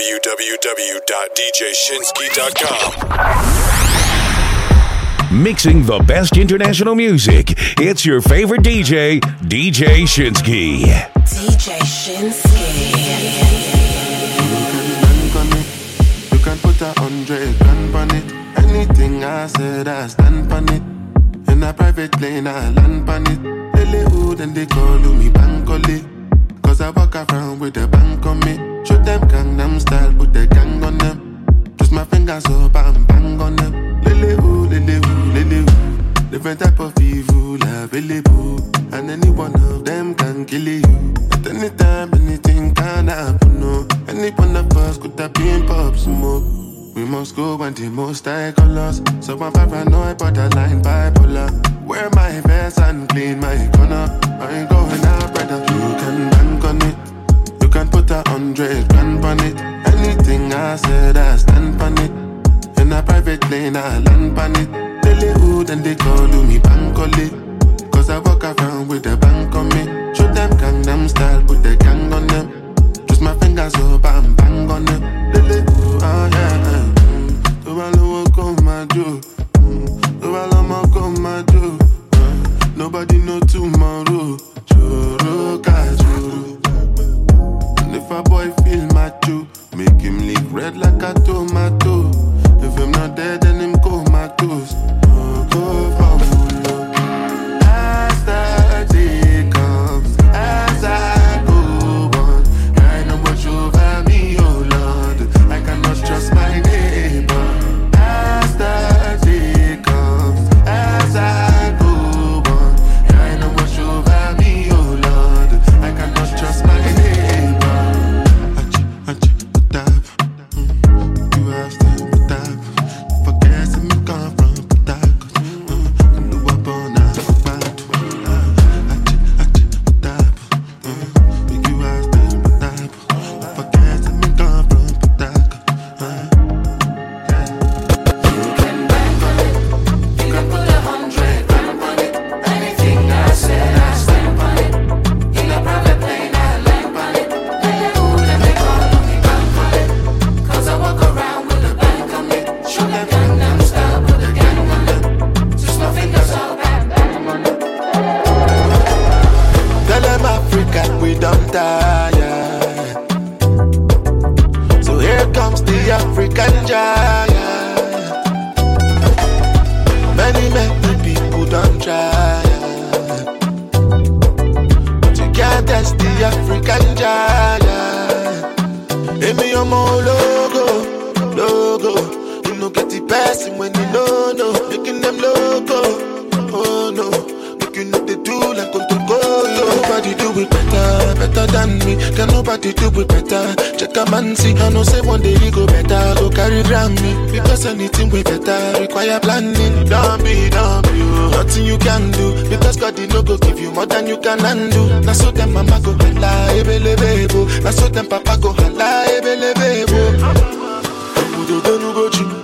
www.djshinski.com. Mixing the best international music. It's your favorite DJ, DJ Shinski. DJ Shinski. You can put a hundred grand on it. Anything I said, I stand on it. In a private plane, I land on it. Lily hood and they call me Bankole. Cause I walk around with a bank on me. Show them Gangnam style, put the gang on them. Twist my fingers up and bang on them. Lily who, lily who, lily who. Different type of evil available. And any one of them can kill you. At any time, anything can happen. No. Any one of us could have been pop smoke. We must go when the most high colors. So I'm paranoid, borderline bipolar. Wear my vest and clean my corner. I ain't going out, brother. You can bank on it. You can put a hundred grand on it. Anything I said, I stand on it. In a private plane, I land on it. Daily hood and they call me Bankole. Cause I walk around with a bank on me. Show them Gangnam style, put the gang. My up and bang on hood, oh yeah. Tó bá lówó kó máa jó. Tó bá lọ́mọ kó máa. Nobody know tomorrow. Ṣòro ká. And if a boy feel macho, make him lick red like a tomato. If him not dead, then him comatose. Because anything we better require planning. Don't be, be, oh. nothing you can do. Because God he no go give you more than you can handle. Now so them mama go holla, ebele bebo. Oh. Now so them papa go holla, ebele bebo. Obodo oh. go chim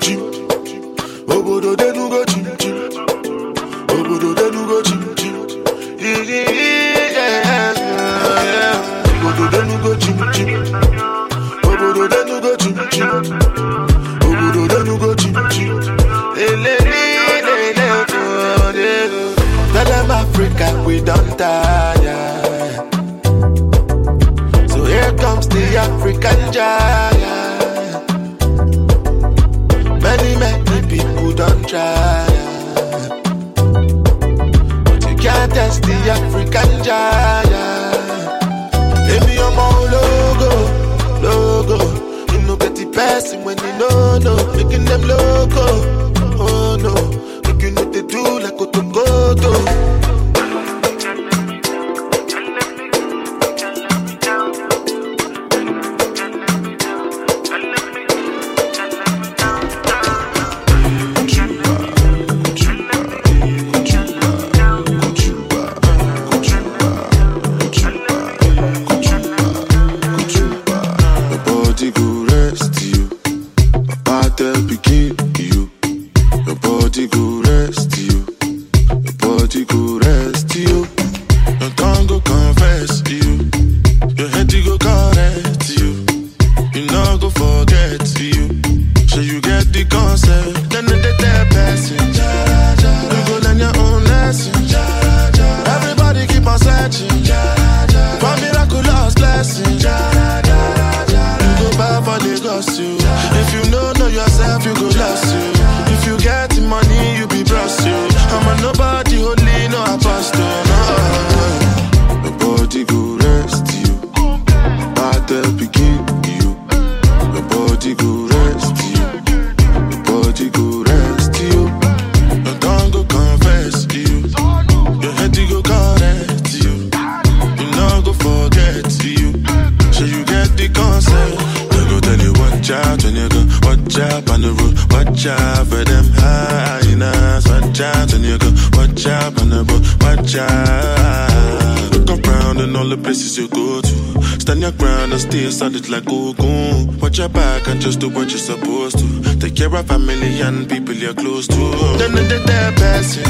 road. Watch out for them hyenas. Watch out when you go watch out on the road. Watch out. Look around and all the places you go to. Stand your ground and stay solid like Ogun. Watch your back and just do what you're supposed to. Take care of family and people you're close to. Then the dead person.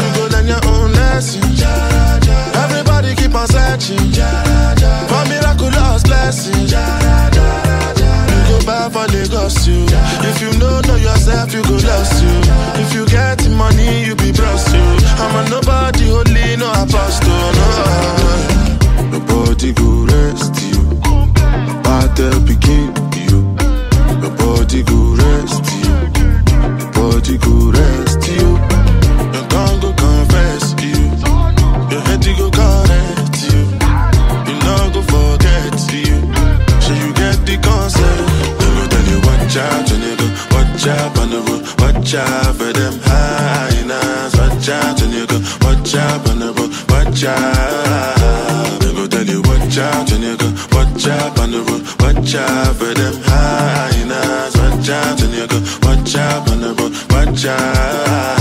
You go learn your own lesson. Everybody keep on searching for miraculous blessings. You for Lagos you. If you know know yourself, you go lost you. If you get money, you be bros you. I'm a nobody holy, no apostle. No. The body go rest you. Battle begin you. The body go rest you. The body go rest you. Out on the road. Watch out for them hyenas. Watch out when you go. Watch out on the road. Watch out. They go tell you watch out when you go. Watch out on the road. Watch out for them hyenas. Watch out when you go. Watch out on the road. Watch out.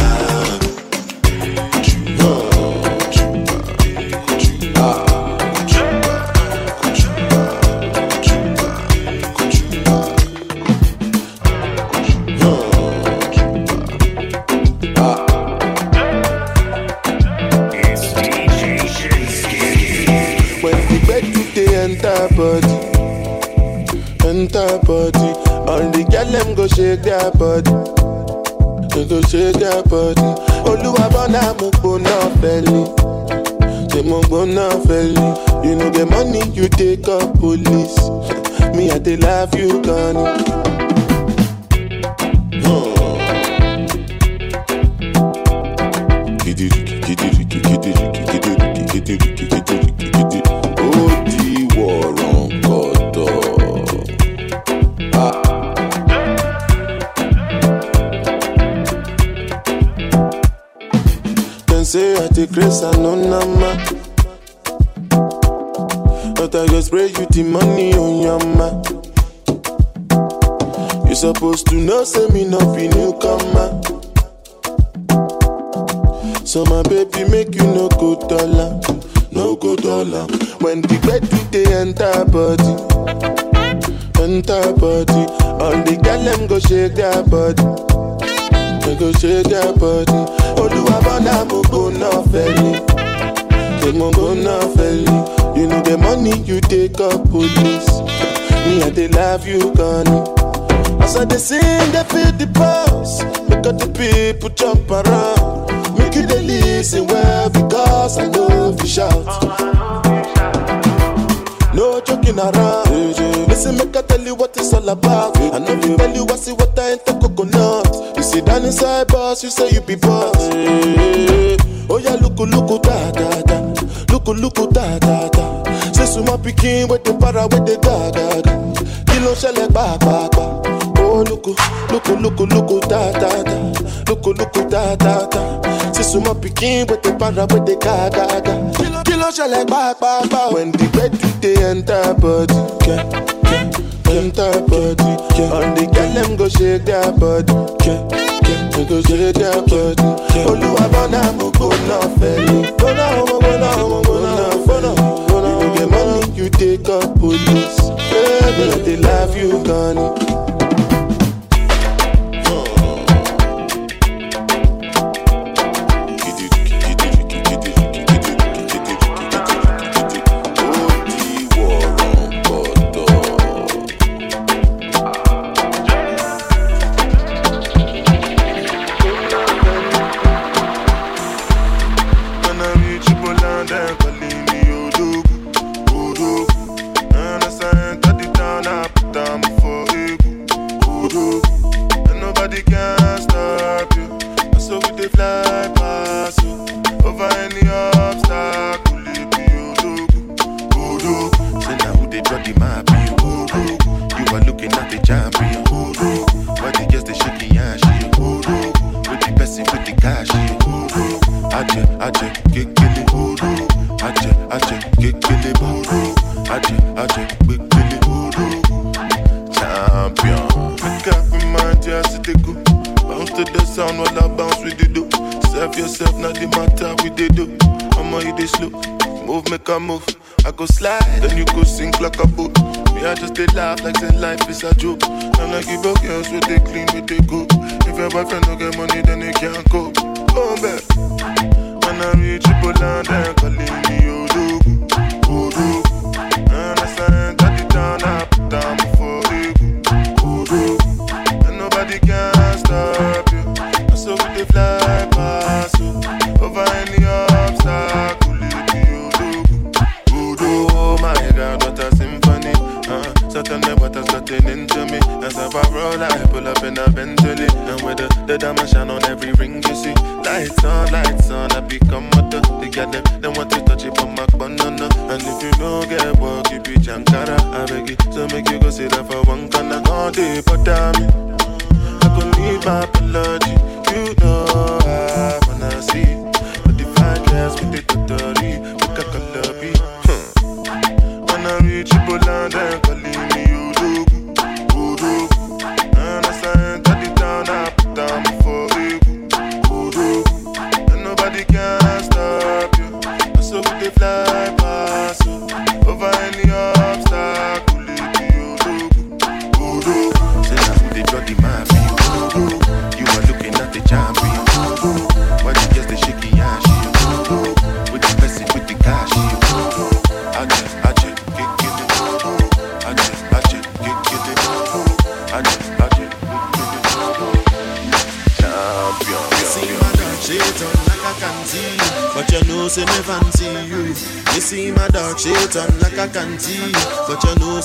Bona mo gbona belly, say mo gbona belly. You know the money you take up police. Me I dey love you, ó You supposed to know say me no be newcomer. So my baby make you no go dollar, no go dollar. When the bed they enter body, enter body. All the girl them go shake their body, they go shake their body. Oluwa bona mo go na feli, they mo go na feli. You know the money you take up police. Me I dey love you, Connie. As I dey sing, they feel the pulse. Make all the people jump around. Make you dey listen well because I know you shout. No joking around. Listen, make I tell you what it's all about. I know you tell you I see what I ain't the coconut. You sit down inside boss, you say you be boss. Oh yeah, look, look, da da da. Look, look, da da da. Say suma pikin with the para with the da da da. Kilo ṣẹlẹ̀ pàápàá. Eh, Oh look, look, look, look, da da da. Look, look, da da da. Say suma pikin with the para with the ga ga ga. Kilo- Kilo ṣẹlẹ̀ pàápàá. When the bed do they enter body. Yeah, yeah, enter body. Yeah. All the girl them go shake their body. Yeah, yeah, they go shake their body. Olúwa bọ́nà mo gbóná fẹ́lẹ̀. Gbóná mo gbóná mo gbóná gbóná. You get money, you take up police. Baby, I dey love you, Connie. you see. Lights on, lights on, I become mother. They got them, they want to touch it, but my banana. And if you know, get work, you be Jankara. I beg you, so make you go sit there for one corner. All day, but I mean, I could need my apology. You know, I wanna see. But the fine dress with the totally, look at the be. Hmm. Wanna reach you, Poland,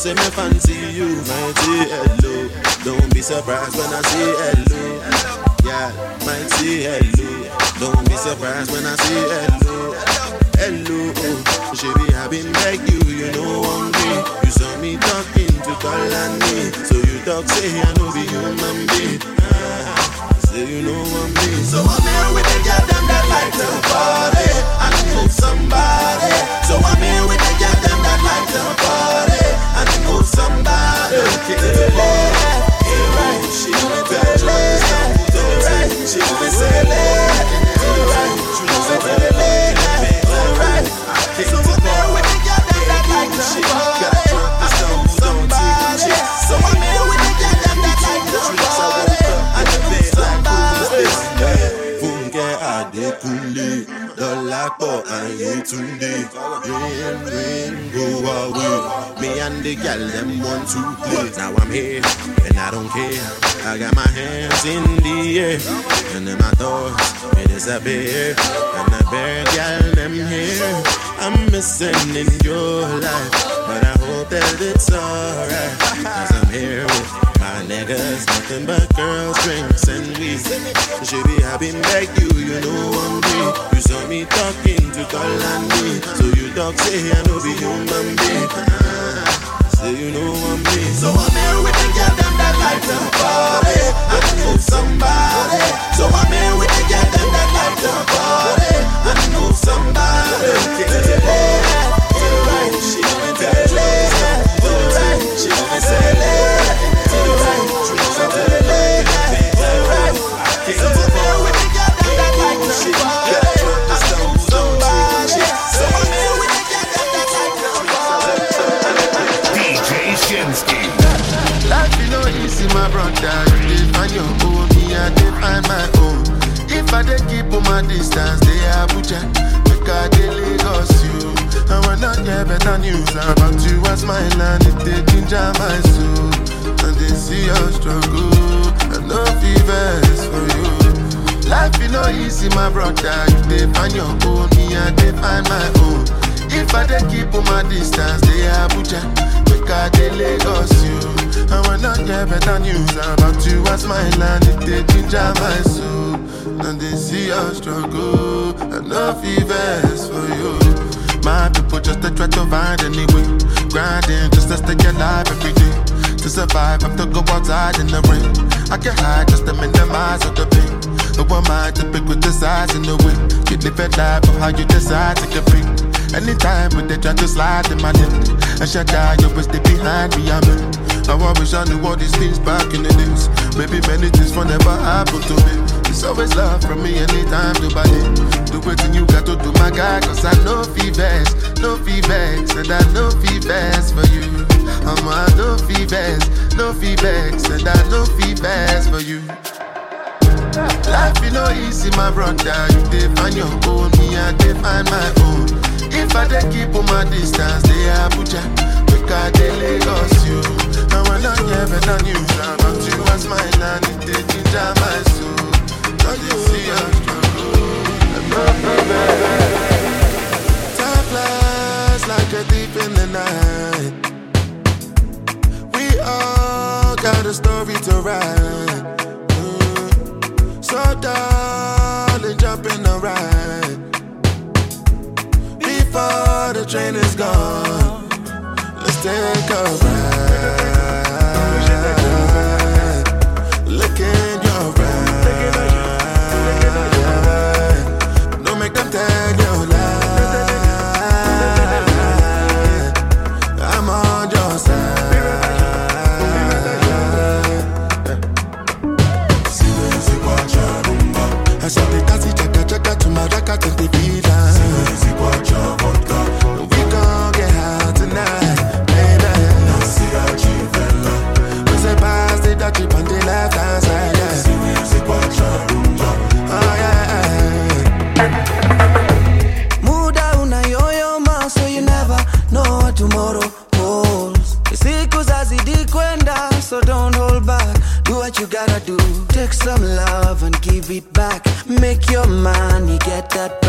say me fancy you, might hello. Don't be surprised when I say hello. Yeah, might hello. Don't be surprised when I beer and a bear gal them here. I'm missing in your life, but I hope that it's alright. Cause I'm here with my niggas, nothing but girls, drinks and weed. Should be having like you, you know I'm me. You saw me talking to Call so you talk say I know be human I to pick with the size in the way? You live a life of how you decide to compete. Anytime when they try to slide in my lip, I shut down, you will stay behind me, I'm in. I wish I knew all these things back in the days. Maybe many things will never happen to me. It's always love from me anytime to buy it. Do what you got to do, my guy, cause I know fevers, no fevers, and I know fevers for you. I'm a no fevers, no fevers, and I know fevers for you. Life be no easy, my brother. You define your own, me I define my own. If I dey keep on my distance, they Abuja, we got the Lagos you. I wanna hear better news about you as mine and it dey ginger my soul. Don't you see I'm Time flies like a thief in the night. We all got a story to write. So darling, jump in the ride before the train is gone. Let's take a ride. It back. Make your money get that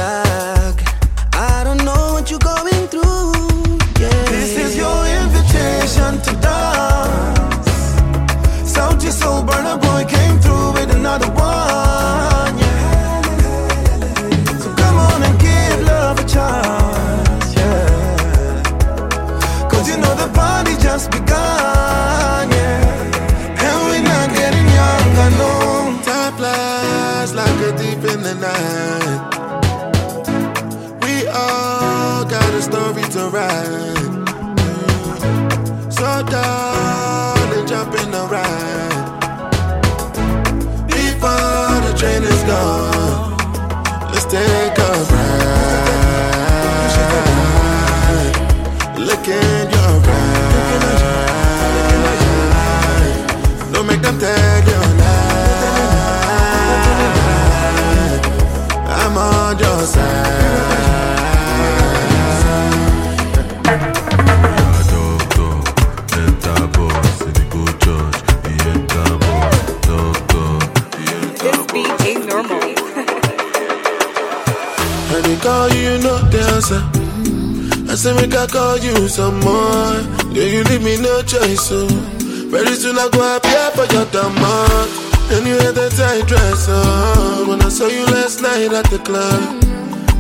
at the club.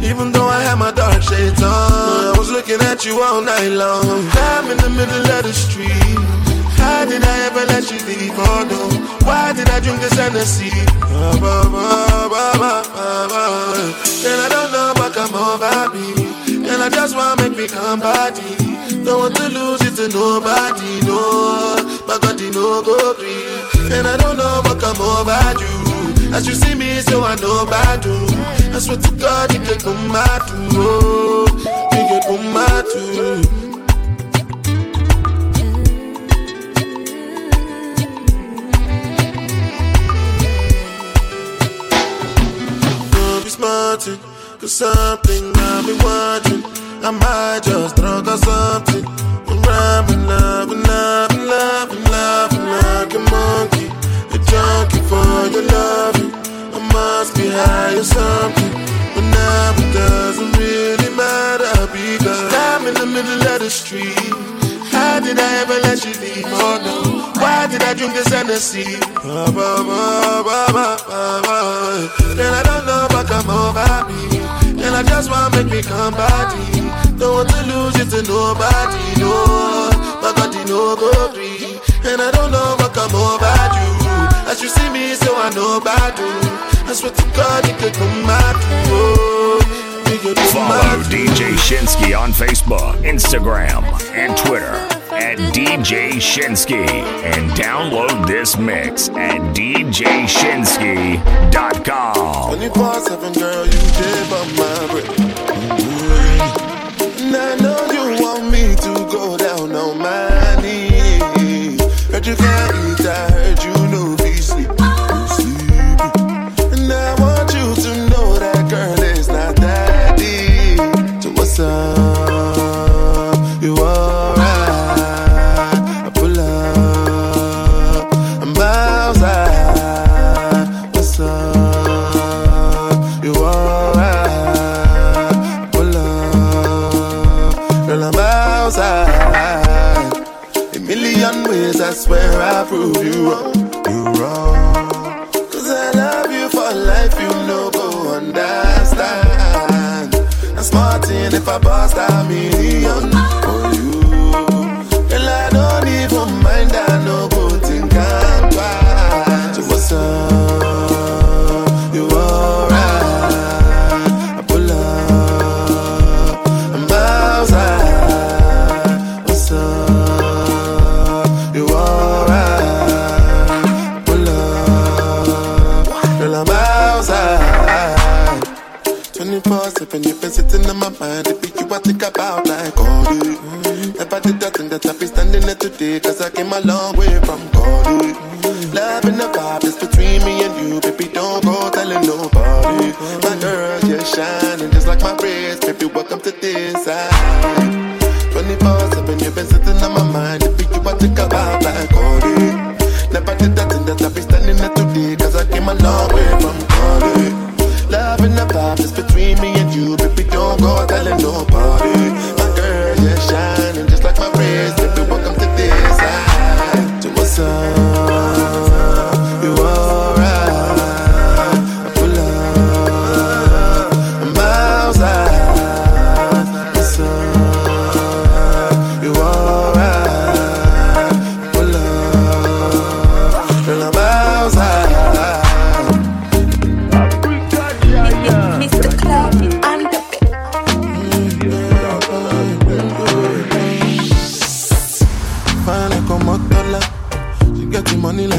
Even though I had my dark shades on, I was looking at you all night long. I'm in the middle of the street. How did I ever let you leave? Oh no, why did I drink this Hennessy? Bah. And I don't know what come over me. And I just wanna make me come body. Don't want to lose it to nobody, no. My God, know go green. And I don't know what come over you. As you see me, so I know about you. I swear to God, you get come out oh. You get come out smarting, cause something I've been watching. I might just I don't know come over me. I just wanna make me come. Don't want to lose it to nobody, no. You go free. And I don't know come over you. As you see me, so I know about you. I swear to God, you could come you Follow. DJ Shinski on Facebook, Instagram, and Twitter at DJ Shinski. And download this mix at DJShinski.com. 24 7, girl, you my breath. Mm-hmm. And I know you want me to go down on my knees. Heard you can't essa bosta, menina. That I be today. Cause I came a long way from God. Love and the vibe is between me and you. Baby, don't go telling nobody. My girl, you're shining just like my wrist. Baby, welcome to this side.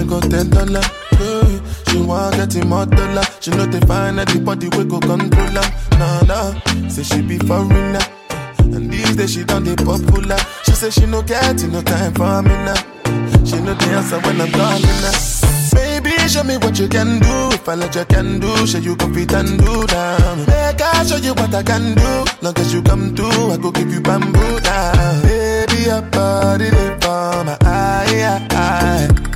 Like a ten dollar. Yeah, she want get the motola. She know they find that the body we go control her. Nah, nah. Say she be foreigner. And these days she done the popular. She say she no get no time for me now. She know the answer when I'm calling her. Baby, show me what you can do. If I let you can do, show you go fit and do down. Make I show you what I can do. Long as you come through, I go give you bamboo down. Baby, your body they for my eye, eye.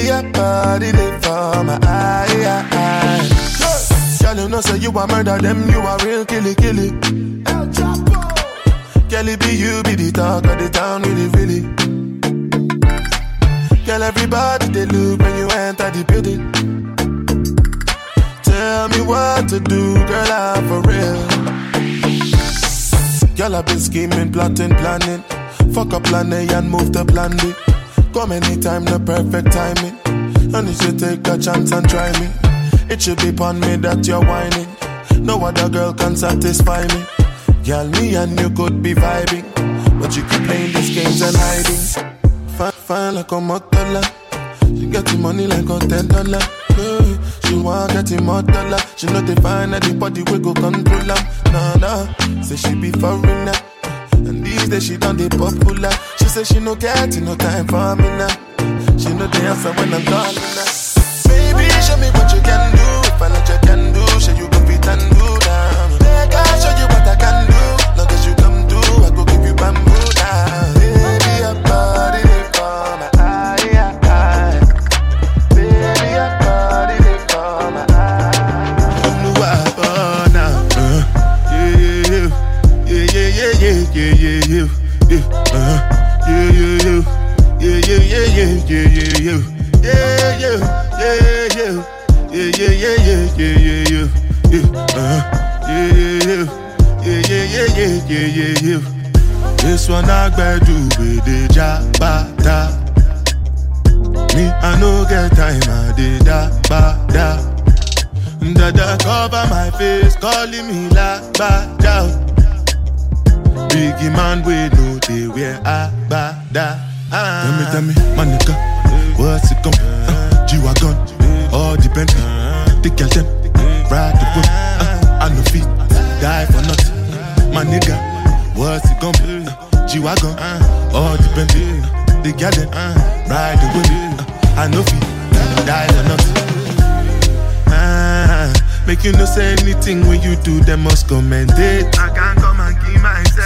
Baby, your body they for my eye, eye. Girl, you know say you a murder them, you a real killy killy. El Chapo. Girl, it be you be the talk of the town, really really. Girl, everybody they look when you enter the building. Tell me what to do, girl, I'm for real. Girl, I've been scheming, plotting, planning. Fuck up plan A and move to plan B. Come anytime, the perfect timing. And if you take a chance and try me. It should be upon me that you're whining. No other girl can satisfy me. Girl, me and you could be vibing. But you keep playing these games and hiding. Fine, fine like a motola. She get the money like a ten dollar. She want get the more dollar. She know they that the body we go control her. Nah, nah. Say she be foreigner. And these days she done the popular. She say she no get no time for me now. She the answer when I'm calling her. Baby, show me what you can do. If I let you can do, show you go fit and do yeah, yeah, yeah, yeah, yeah. Yeah, yeah, yeah, yeah, yeah, yeah, yeah, yeah, yeah, yeah, uh-huh. yeah, yeah, yeah, yeah, yeah, yeah, yeah, yeah, yeah. This one I do with the jabata. get time, I did da ba da. Dada cover my face, calling me la ba da. Biggie man, we know they wear a ba da. Tell me, tell me, my nigga, what's it come? Uh, G-Wagon, all the Bentley, the girl them, ride the whip. Uh, I no feet, die for nothing. My nigga, what's it come? Uh, G-Wagon, all the Bentley, the girl them, ride the whip. Uh, I no feet, die for nothing. Ah, make you no say anything when you do, they must commend it. I can't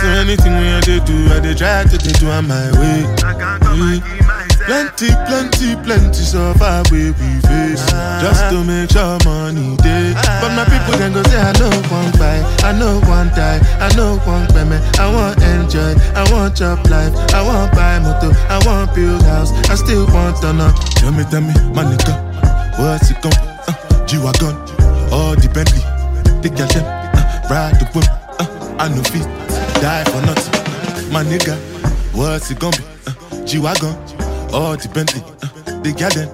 So anything when they do, I they try to they do on my way. I can't come and keep myself. Plenty, plenty, plenty so far we we face Just to make sure money day But my people then go say I know one buy I know one die I know one payment I want enjoy I want job life. I want buy motor I want build house. I still want to know Tell me, tell me, my nigga What's it come? Uh, G-Wagon All the Bentley The girl them uh, Ride the whip uh, I know feet Die for nothing My nigga What's it gonna be? Uh, G-Wagon all the Bentley, uh, they got them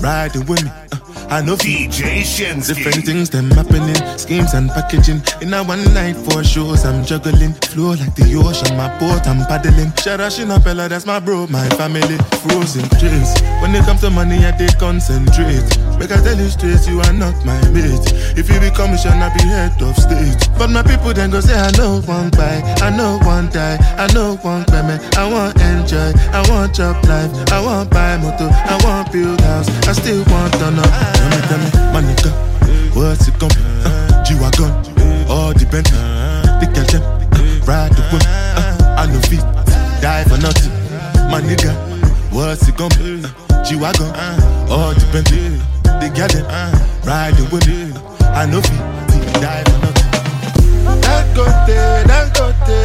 riding with me. Uh, I know. DJ Shinski. Different things them happening, schemes and packaging. In a one night for shows, I'm juggling. Flow like the ocean, my boat, I'm paddling. Sharashina Bella, that's my bro, my family. Frozen dreams. When it comes to money, I they concentrate. Make I tell you straight, you are not my mate. If you be a I be head of state. But my people then go say, I know one buy, I know one die, I know one payment. I want enjoy, I want job life, I want buy motor, I want build house, I still want to know. Tell me, tell me, my nigga, what's it come? Uh, G-Wagon, all the Bentley, the them, uh, ride the whip, uh, I know feet, die for nothing. My nigga, what's it gonna be? Uh, G-Wagon, all the Bentley, the girl them, ride the whip, uh, I know feet, die for nothing. Dangote, Dangote,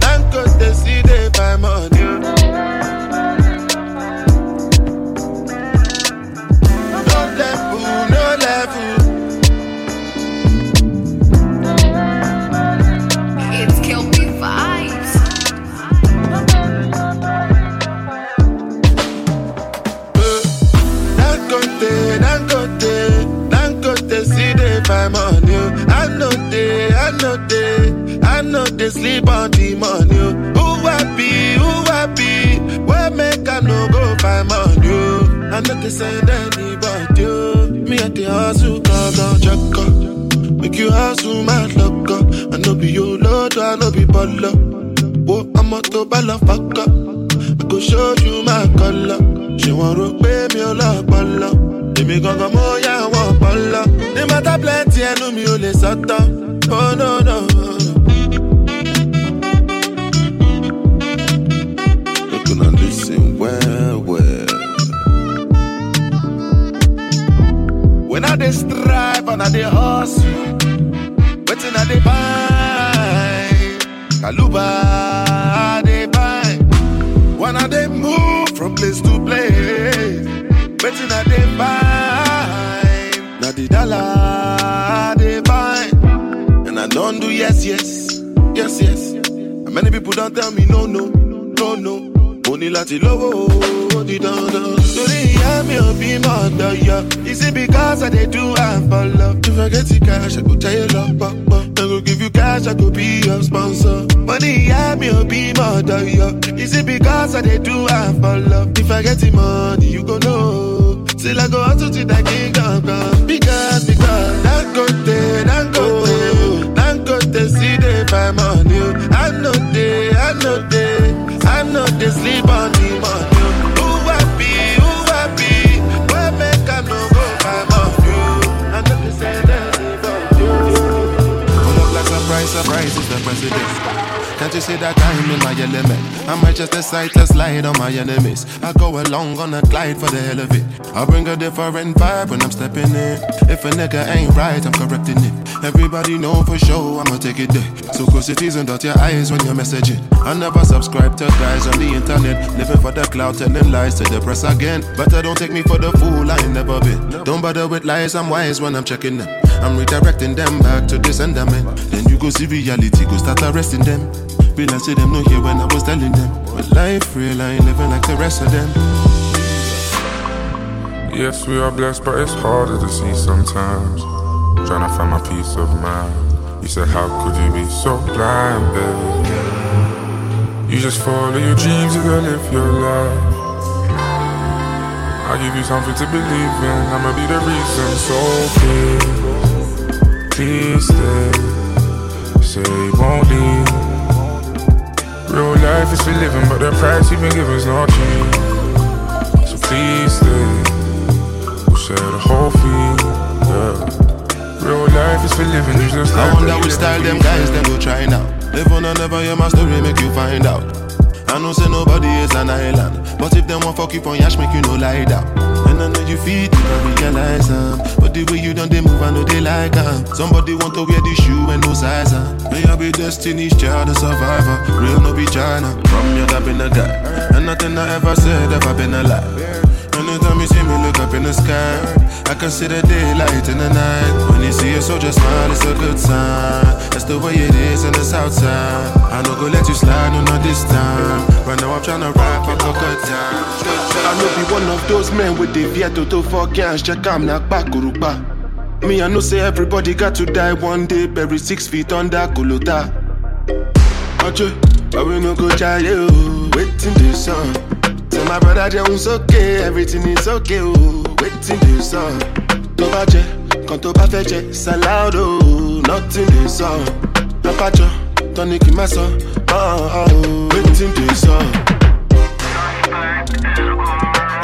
Dangote, see they buy money. They buy money. I know they, I know they, I know they sleep on the money. Who happy, who happy? Where make I no go buy money? I know they send anybody. You. me at the hustle, go go check up. Make you hustle, my luck up. I know be your lord, I know be baller. Whoa, I'm a to ball fuck up. I go show you my color. Ṣé wọ́n rò pé mi ò lọ́pọlọ? Èmi gangan mo yá wọn pọlọ. Ní mọ́tà plenty ẹnu mi ò lè sọ́tọ̀. Oh no no. Make una lis ten well well. When I dey strive and I dey hustle, wetin I dey find? Kaluba from place to place, wetin I dey find? Na the dollar I dey find. And I don't do yes, yes, yes, yes. And many people don't tell me no, no, no, no. Mo ní láti lówó di dandan. Torí ìyá mi ò bí mọ̀ ọ̀dọ̀ yọ. Is it because I dey do am for love? If I get the cash, I go tell you lọ pọ̀pọ̀. Cash, I go be your sponsor. Money, ìyá mi ò bí mọ̀ ọ̀dọ̀ yọ. Is it because I dey do am for love? If I get the money, you go know. Till I go hustle till that king come come. Because, because, Dangote, Dangote, Dangote, see they buy money. I know they, I know they, I know they sleep on the money. Surprise is the president. Can't you see that I'm in my element? I might just decide to slide on my enemies. I go along on a glide for the hell of it. I bring a different vibe when I'm stepping in. If a nigga ain't right, I'm correcting it. Everybody know for sure I'ma take it there. So close your teeth and dot your eyes when you're messaging. I never subscribe to guys on the internet. Living for the cloud, telling lies to the press again. I don't take me for the fool, I ain't never been. Don't bother with lies, I'm wise when I'm checking them. I'm redirecting them back to sender man. Then you go see reality, go start arresting them. Realize see them no here when I was telling them. But life real, I ain't living like the rest of them. Yes, we are blessed, but it's harder to see sometimes. Trying to find my peace of mind. You said, How could you be so blind, baby? You just follow your dreams, you gotta live your life. I give you something to believe in, I'ma be the reason. So please, please stay. Say you won't leave. Real life is for living, but the price you've been given is not cheap. So please stay. We'll share the whole fee. Yeah. Real life is for living, you just I like wonder which style them guys them go try now. Live on and never hear my story, make you find out. I know say nobody is an island, but if them want fuck you on yash, make you no lie down. And I know you feel it, I realize um, But the way you done they move, I know they like um. Somebody want to wear the shoe and no size um. May I be destiny's child, a survivor. Real no be China. From your top in the guy, and nothing I ever said ever been a lie. Anytime you see me look up in the sky, I can see the daylight in the night. When you see a soldier smile, it's a good sign. That's the way it is in the south side. I no go let you slide, no, not this time. Right now I'm tryna rap up a good time. I know be one of those men with the fear to for cash. Check I'm not back, Me, I know say everybody got to die one day, buried six feet under Kolota. Oje, but we no go you. Waiting this song. So my brother Jẹun okay. everything is okay o, waiting dey sọ? Tó bá jẹ, kan tó bá fẹ́ jẹ, salad o, nothing dey sọ. Apájọ, tọ́ni kì má sọ, uh-uh, oh. Waiting sọ?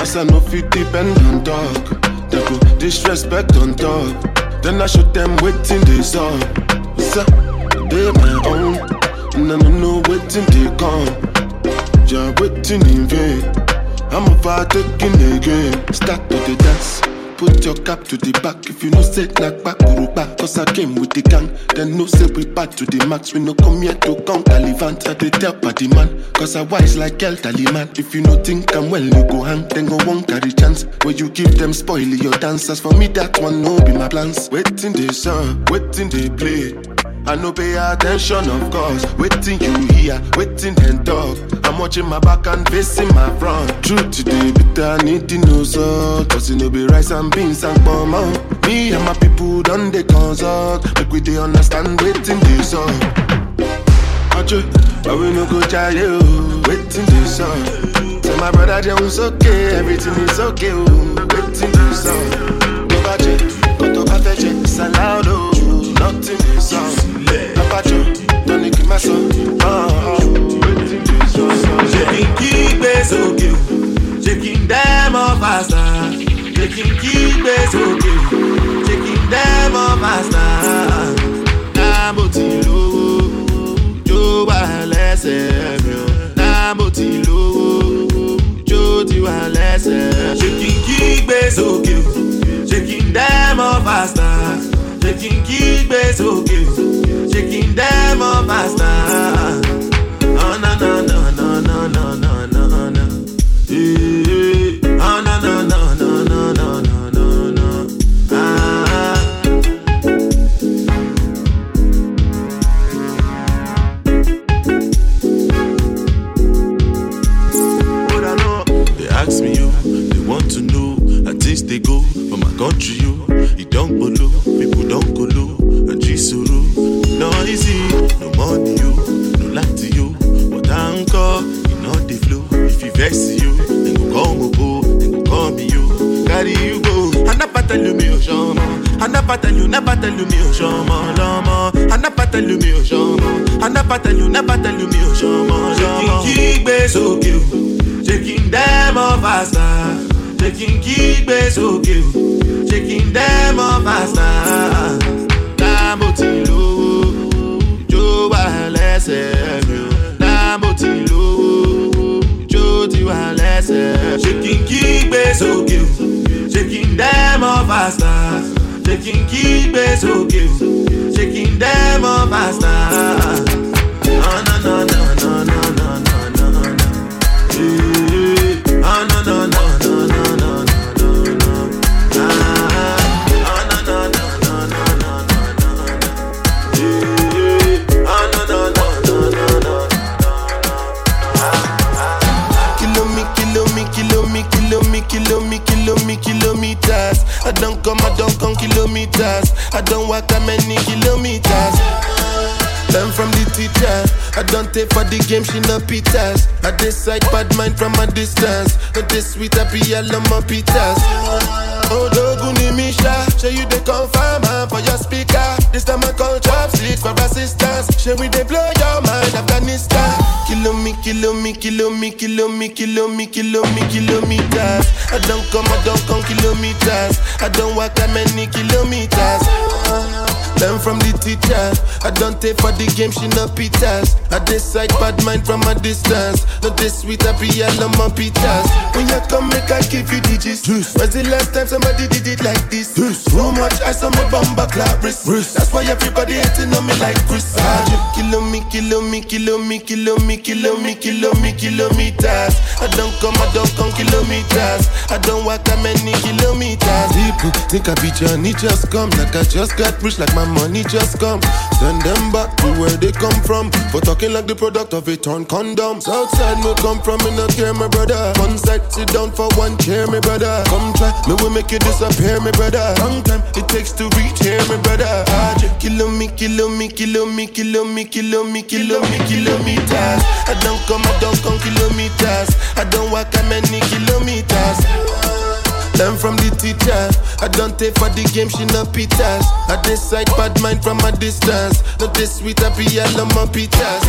As I no fit depend on talk, They go disrespect on talk. Then I show dem wetin dey sọ. Sọ, They my own, and I no know wetin dey come. Yeah, waiting in vain. I'm overtaking again. Start to the dance. Put your cap to the back if you know say like back back. Cause I came with the gang. Then no say we back to the max. We no come here to count Talivant. I they tell party man. Cause I wise like El Taliman. If you no think I'm well, you go hang. Then go won't carry chance. Where you give them spoil your dancers. For me, that one no be my plans. Waiting they song, waiting they play. I no pay attention, of course. Waiting you hear, waiting and talk. I'm watching my back and facing my front. Truth today, but I need to know so. Cause it no be rice and beans and bomb out. Oh. Me and my people done they consult. Make we they understand, waiting this up. Ache, but we no go try you. Oh. Waiting this up. Tell my brother Jones okay, everything is okay. Oh. Waiting this up. Jẹ, kó tó bá fẹ́ jẹ, salad oh. Nothing is up bacho, tonic maso. Ṣé kí n wà lẹ́sẹ̀ ti wà lẹ́sẹ̀. J'ai qu'une dame en face Oh no no no no no no no no no. Eh, Oh no no no no no no no no no. Ah. But I know they ask me you, they want to know how things they go for my country you. easy. No money you, no lie to you. But anchor, you know the flow. If you vex you, then go come go, then go come be you. Carry you go. And I you, me oh shama. And I battle you, na battle you, me your shama, lama. And I you, me oh shama. And I battle you, na battle you, me oh shama, lama. Taking kickbacks okay, taking them off faster. Taking kickbacks okay, taking them off faster. So o shaking dem off our stars shaking kígbe sókè o shaking dem off our stars. No, no, no, no, no. Come, I don't come kilometers. I don't walk that many kilometers. Teacher. I don't take for the game, she no pitas. I decide bad mind from a distance. Not this sweet, I be all on my pitas. Oh, Doguni Misha, show you the confirm for your speaker. This time I call chopsticks for assistance. Show we they blow your mind, Afghanistan. Kilo me, kilo me, kilo me, kilo me, kilo me, kilo me, kilometers. I don't come, I don't come kilometers. I don't walk that many kilometers. Learn from the teacher. I don't take for the game, she no pitas. I decide bad mind from a distance. Not this sweet, I be all on my pitas. When you come, make I give you digits. When's the last time somebody did it like this? So much ice on my bumper clap wrist. That's why everybody hating on me like Chris. Ah, Kilo me, kilo me, kilo me, kilo me, kilo me, kilo me, kilometers. I don't come, I don't come kilometers. I don't walk that many kilometers. People think I be Johnny, just come. Like I just got rich, like my money just come. Send them back to where they come from. For talking like the product of a torn condom. Southside, no come from, me not care, my brother. One side, sit down for one chair, my brother. Come try, me will make you disappear, my brother. Long time it takes to reach here, my brother. Ah, just kilo me, kilo me, kilo me, kilo me, kilo me, kilo me, kilometers. I don't come, I don't come kilometers. I don't walk that many kilometers. Learn from the teacher. I don't take for the game, she no pitas. I decide bad mind from a distance. Not this sweet, I be all on my pitas.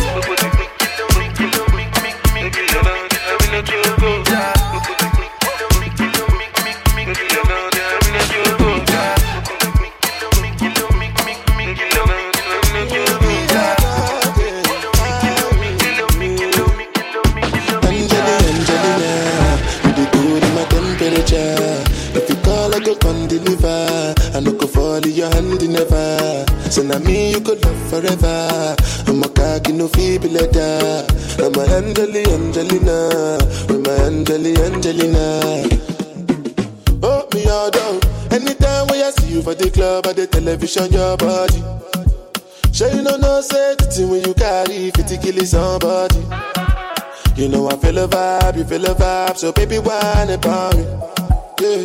In your hand never. So now me you could love forever. I'm a cocky no feeble letter. I'm a Angeli, Angelina, with my Angeli, Angelina. Oh, me all down. Anytime when I see you for the club or the television, your body. Sure you know no the when you carry 50 kill somebody. You know I feel a vibe, you feel a vibe, so baby whine about me. Yeah,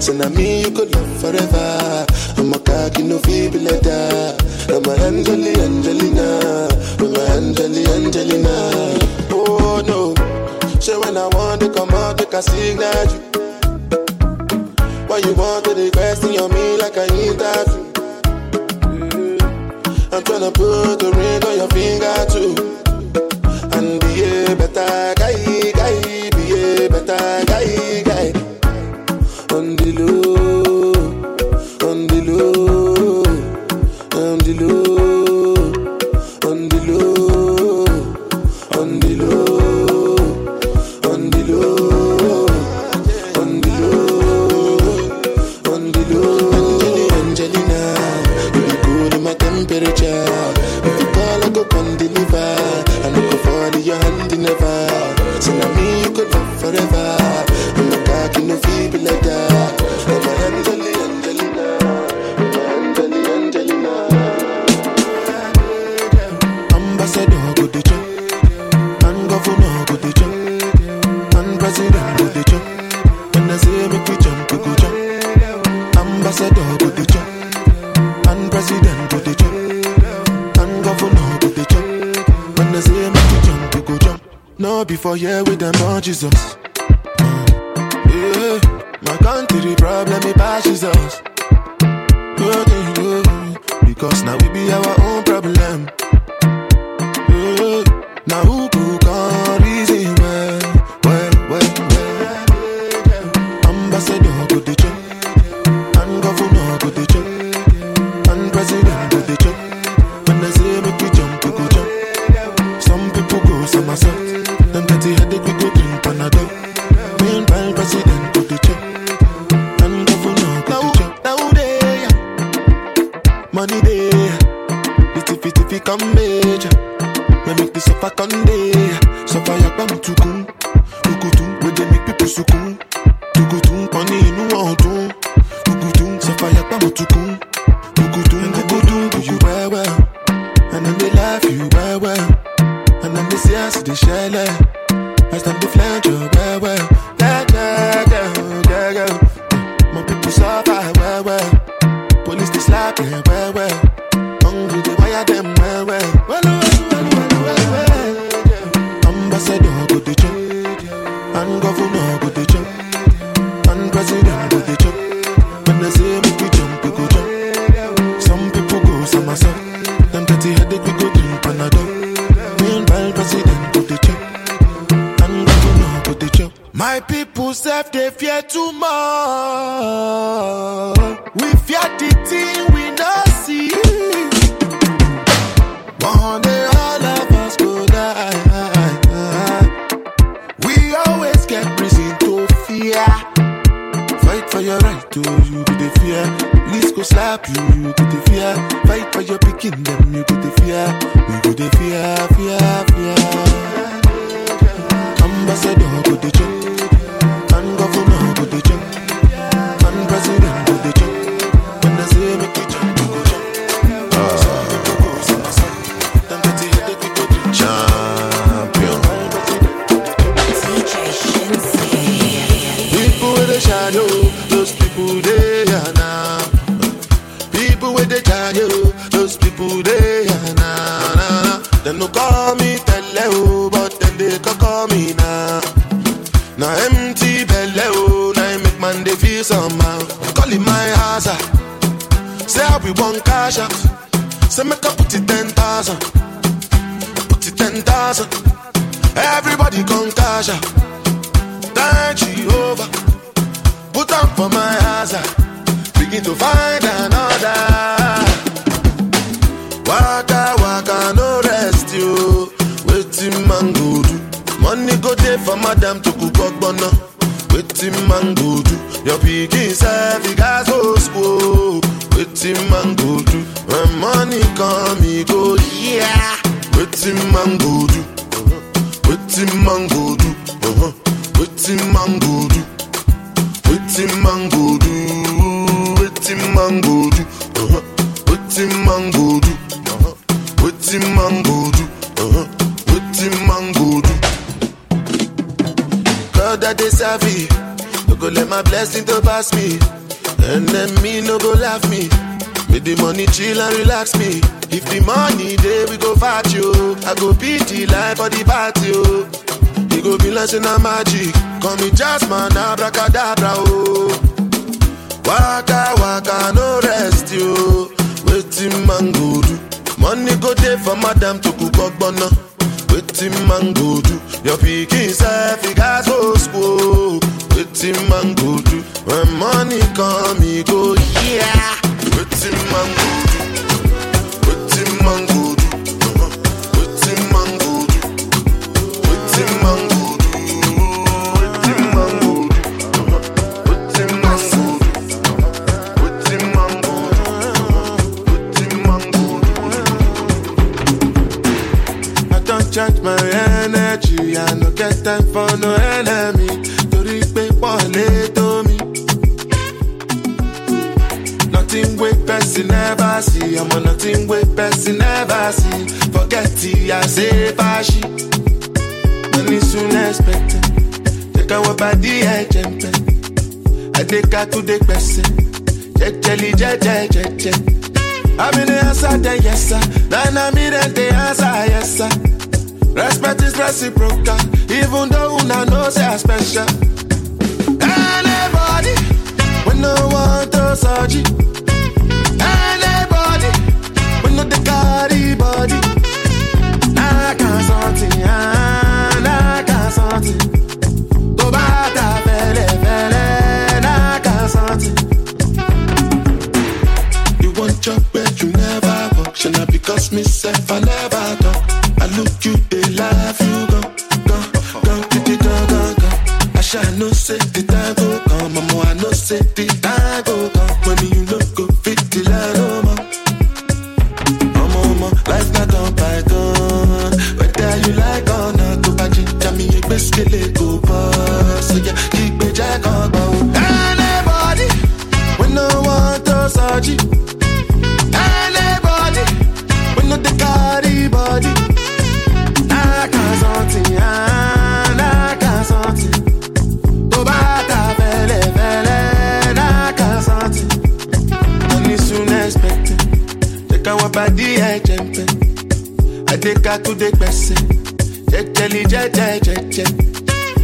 So now me you could love forever. I'm a cocky no feeble letter. I'm a Angeli, Angelina, I'm a Angeli, Angelina. Oh no, so when I want to come out, they can signal you. Why you want to request on me like I interview? Mm. I'm tryna put a ring on your finger Before here with them on Jesus. Yeah, my country problem it passes us. money day. The tiffy tiffy come major. We make the suffer conde. Suffer yakba go Tukutu, Where they make people sukun. Tukutu, money inu ọdun. Tukutu, go yakba And Tukutu, tukutu, do you well well. And then they love you well well. And then they say I see the love. As them they flange you well well. They serve me. No go let my blessing to pass me. Me no go laugh me. Make the money chill and relax me. If the money there we go fight you. I go beat the life for the party. Oh. Go be like a magic. Call me Jasmine, abracadabra. Oh. Waka waka no rest oh. you. Waiting man go do. Money go there for madam to cook up Waiting man go do. Your pikin self he gas go school. Waiting man go do. When money come he go yeah. Waiting man go do. Don't my energy. I no get time for no enemy. Torí pé pọ̀lẹ́ tó mi. Nothing wey person never see. I'm on nothing wey person never see. Forget it, I say fashi. Money soon expected. Take our body ẹ̀jẹ̀ ń pẹ́. Adéka tún dé pẹ̀sẹ̀. Jẹ́jẹ́lì jẹ́jẹ́ jẹ́jẹ́. I'm in the answer, then yes sir. Then I'm in the answer, yes sir. Respect is reciprocal, even though una know say I special. Anybody, we no want to surgery. Anybody, we no the carry body. I can't something, I can't something. Go back to fele fele, I can't something. You want job where you never work, should not because myself I never talk you. I shall know say the time go come, mama. Come. Money you look good, fit the line, oh ma. Life not you like on? not, back to me, you best. So on. Oh. Anybody, when no one does, Jẹ́jẹ́ gbèsè. Jẹ́jẹ́li jẹ́jẹ́ jẹ́jẹ́.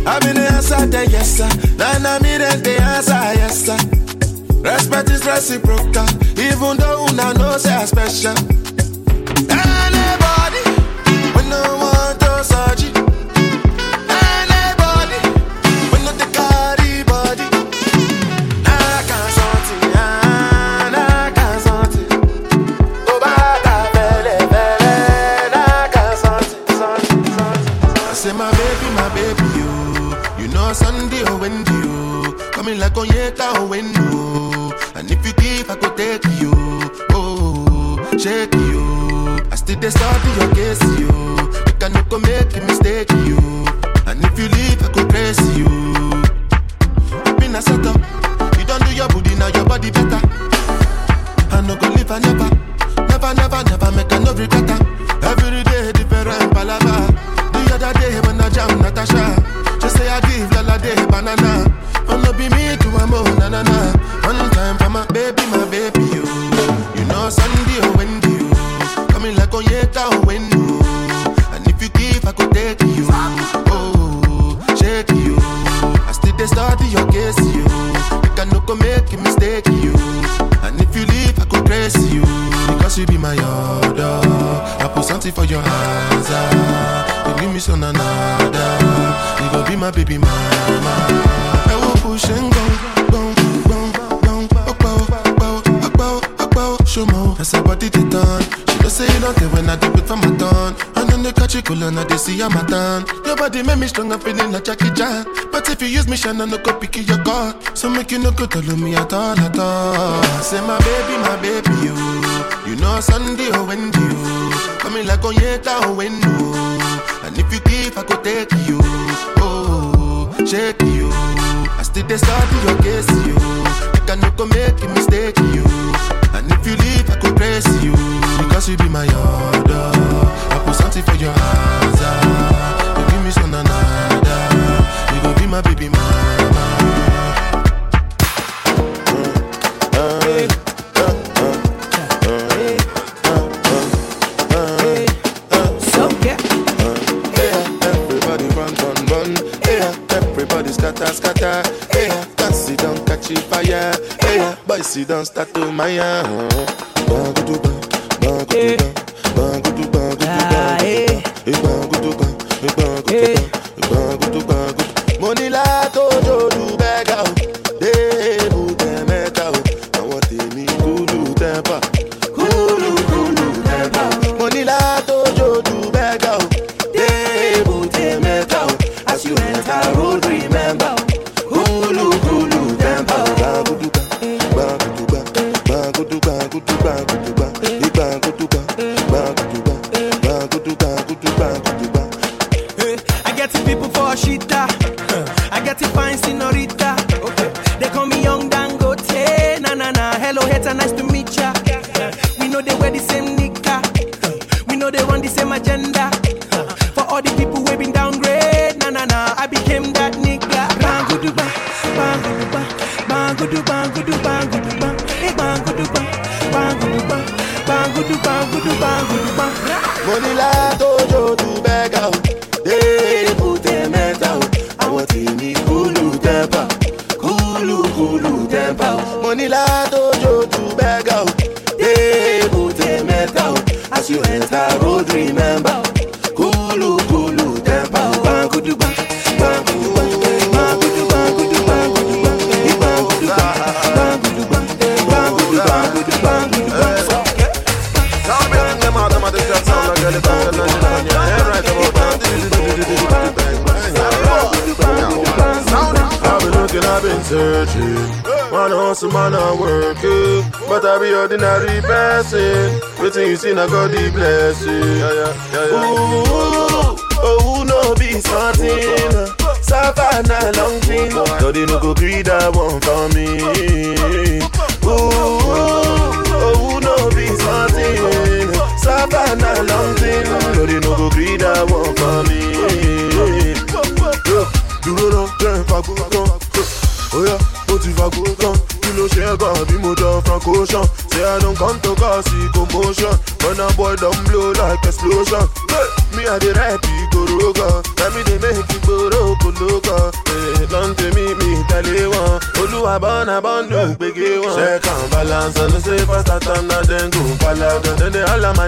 I'm in the answer, the yes sir. mi I'm in the answer, yes. Respect is reciprocal, even though una know say I special. And love me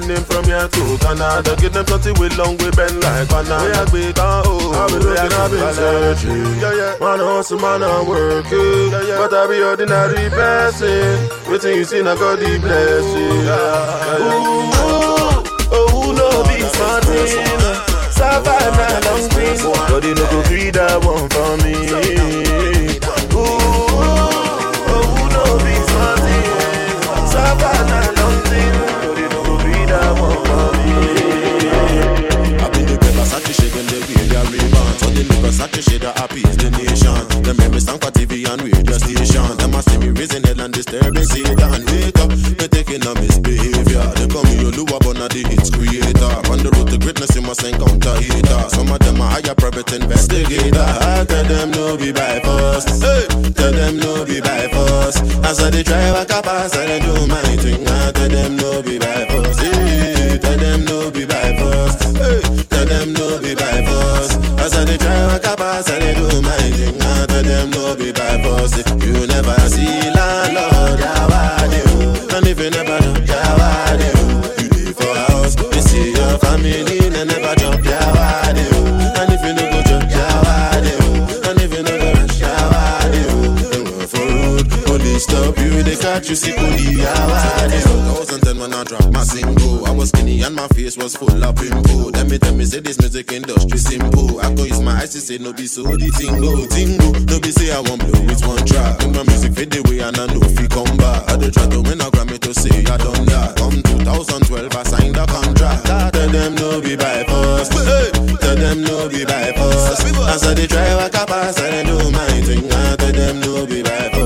my name from here to Canada. Get them plenty with long way bend like banana. We are big and oh, I've been looking, I've been searching. Yeah, yeah. Man hustle, man I work it. Yeah, yeah. But I be ordinary person. Waiting you see, I got the blessing. Yeah. Ooh, oh, no be smarting. Savannah long thing. But they no go free that one for me. The liquor, Saki shade the happy is the nation. Them make me stand for TV and radio station. Them a see me raising hell and disturbing Satan. Wake up, me taking a misbehavior. They call me Oluwa, but not the hits creator. On the road to greatness, you must encounter hater. Some of them are higher private investigator. I tell them no be by force. Hey, tell them no be by force. As I they try walk up, as I do my thing. I tell them no be by force. Be by force. As I they try walk up, as I they do my thing. I tell them no be by force. You never see landlord, yeah, why do? And if you never know, they see police, yeah, 2010 when I dropped my single, I was skinny and my face was full of pimple. Then me tell me say this music industry simple. I go use my eyes to say no be so the tingo, tingo. No be say I won't blow with one track. When my music fade away and I know if you come back. I dey try to win a Grammy to say I done that. Come 2012 I signed a contract. Tell them no be by force. Hey, tell them no be by force. As I dey try walk up, I dey do my thing. I tell them no be by force.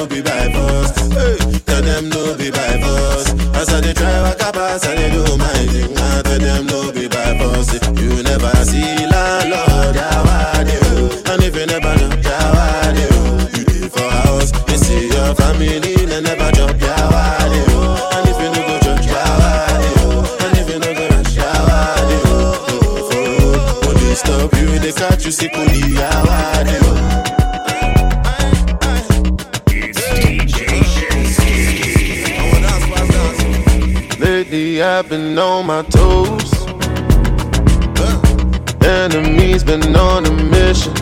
No be by force. Hey, tell them no be by force. As I dey try up, as I dey do my thing. I tell them no be by force. You never see I've been on my toes. Enemies been on a mission.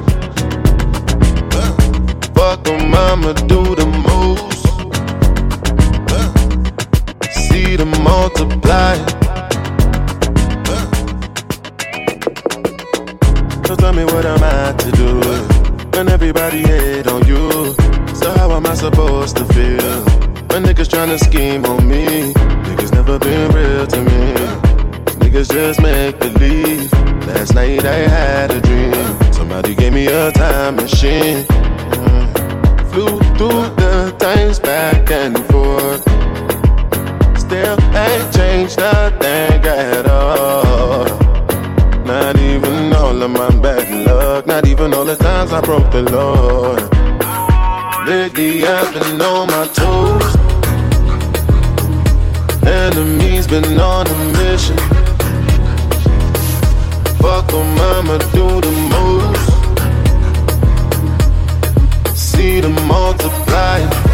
Fuck 'em, I'ma do the most. See them multiply. So tell me what am I to do when everybody hate on you? So how am I supposed to feel when niggas tryna scheme on me? Niggas never been real to me. Niggas just make believe. Last night I had a dream. Somebody gave me a time machine. Mm. Flew through the times back and forth. Still ain't changed a thing at all. Not even all of my bad luck. Not even all the times I broke the Lord. Lately I've been on my toes. Enemies been on a mission. Fuck 'em, I'ma do the most. See them multiply.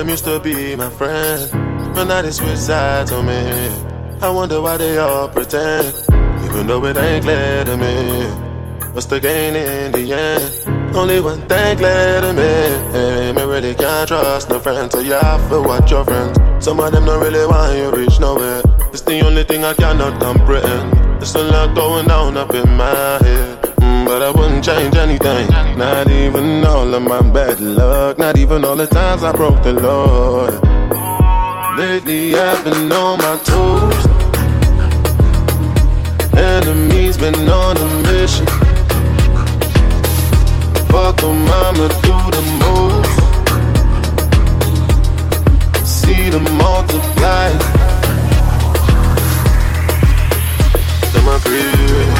Them used to be my friends, but now they switch sides on me. I wonder why they all pretend, even though it ain't clear to me. What's the gain in the end? Only one thing clear to me. Me really can't trust no friends, so yeah, I feel what your friends. Some of them don't really want you reach nowhere. It's the only thing I cannot comprehend. There's a lot going down up in my head. But I wouldn't change anything. Not even all of my bad luck. Not even all the times I broke the law. Lately I've been on my toes. Enemies been on a mission. Fuck 'em I'ma do the move. See them multiply. Am I free?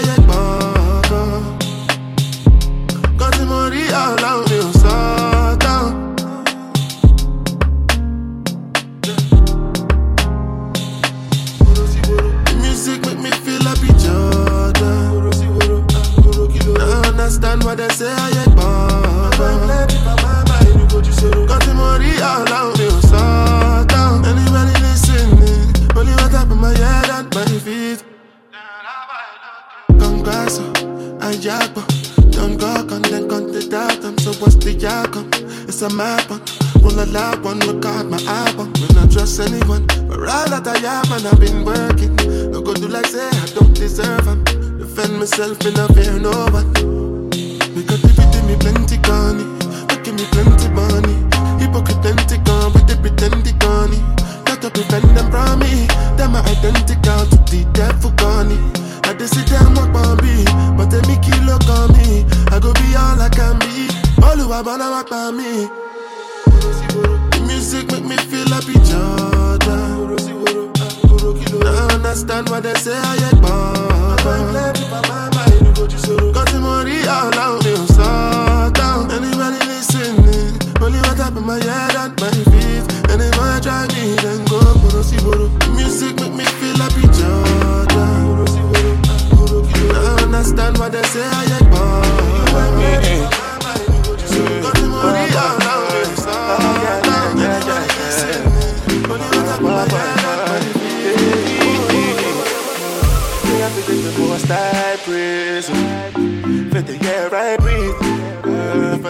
myself, in a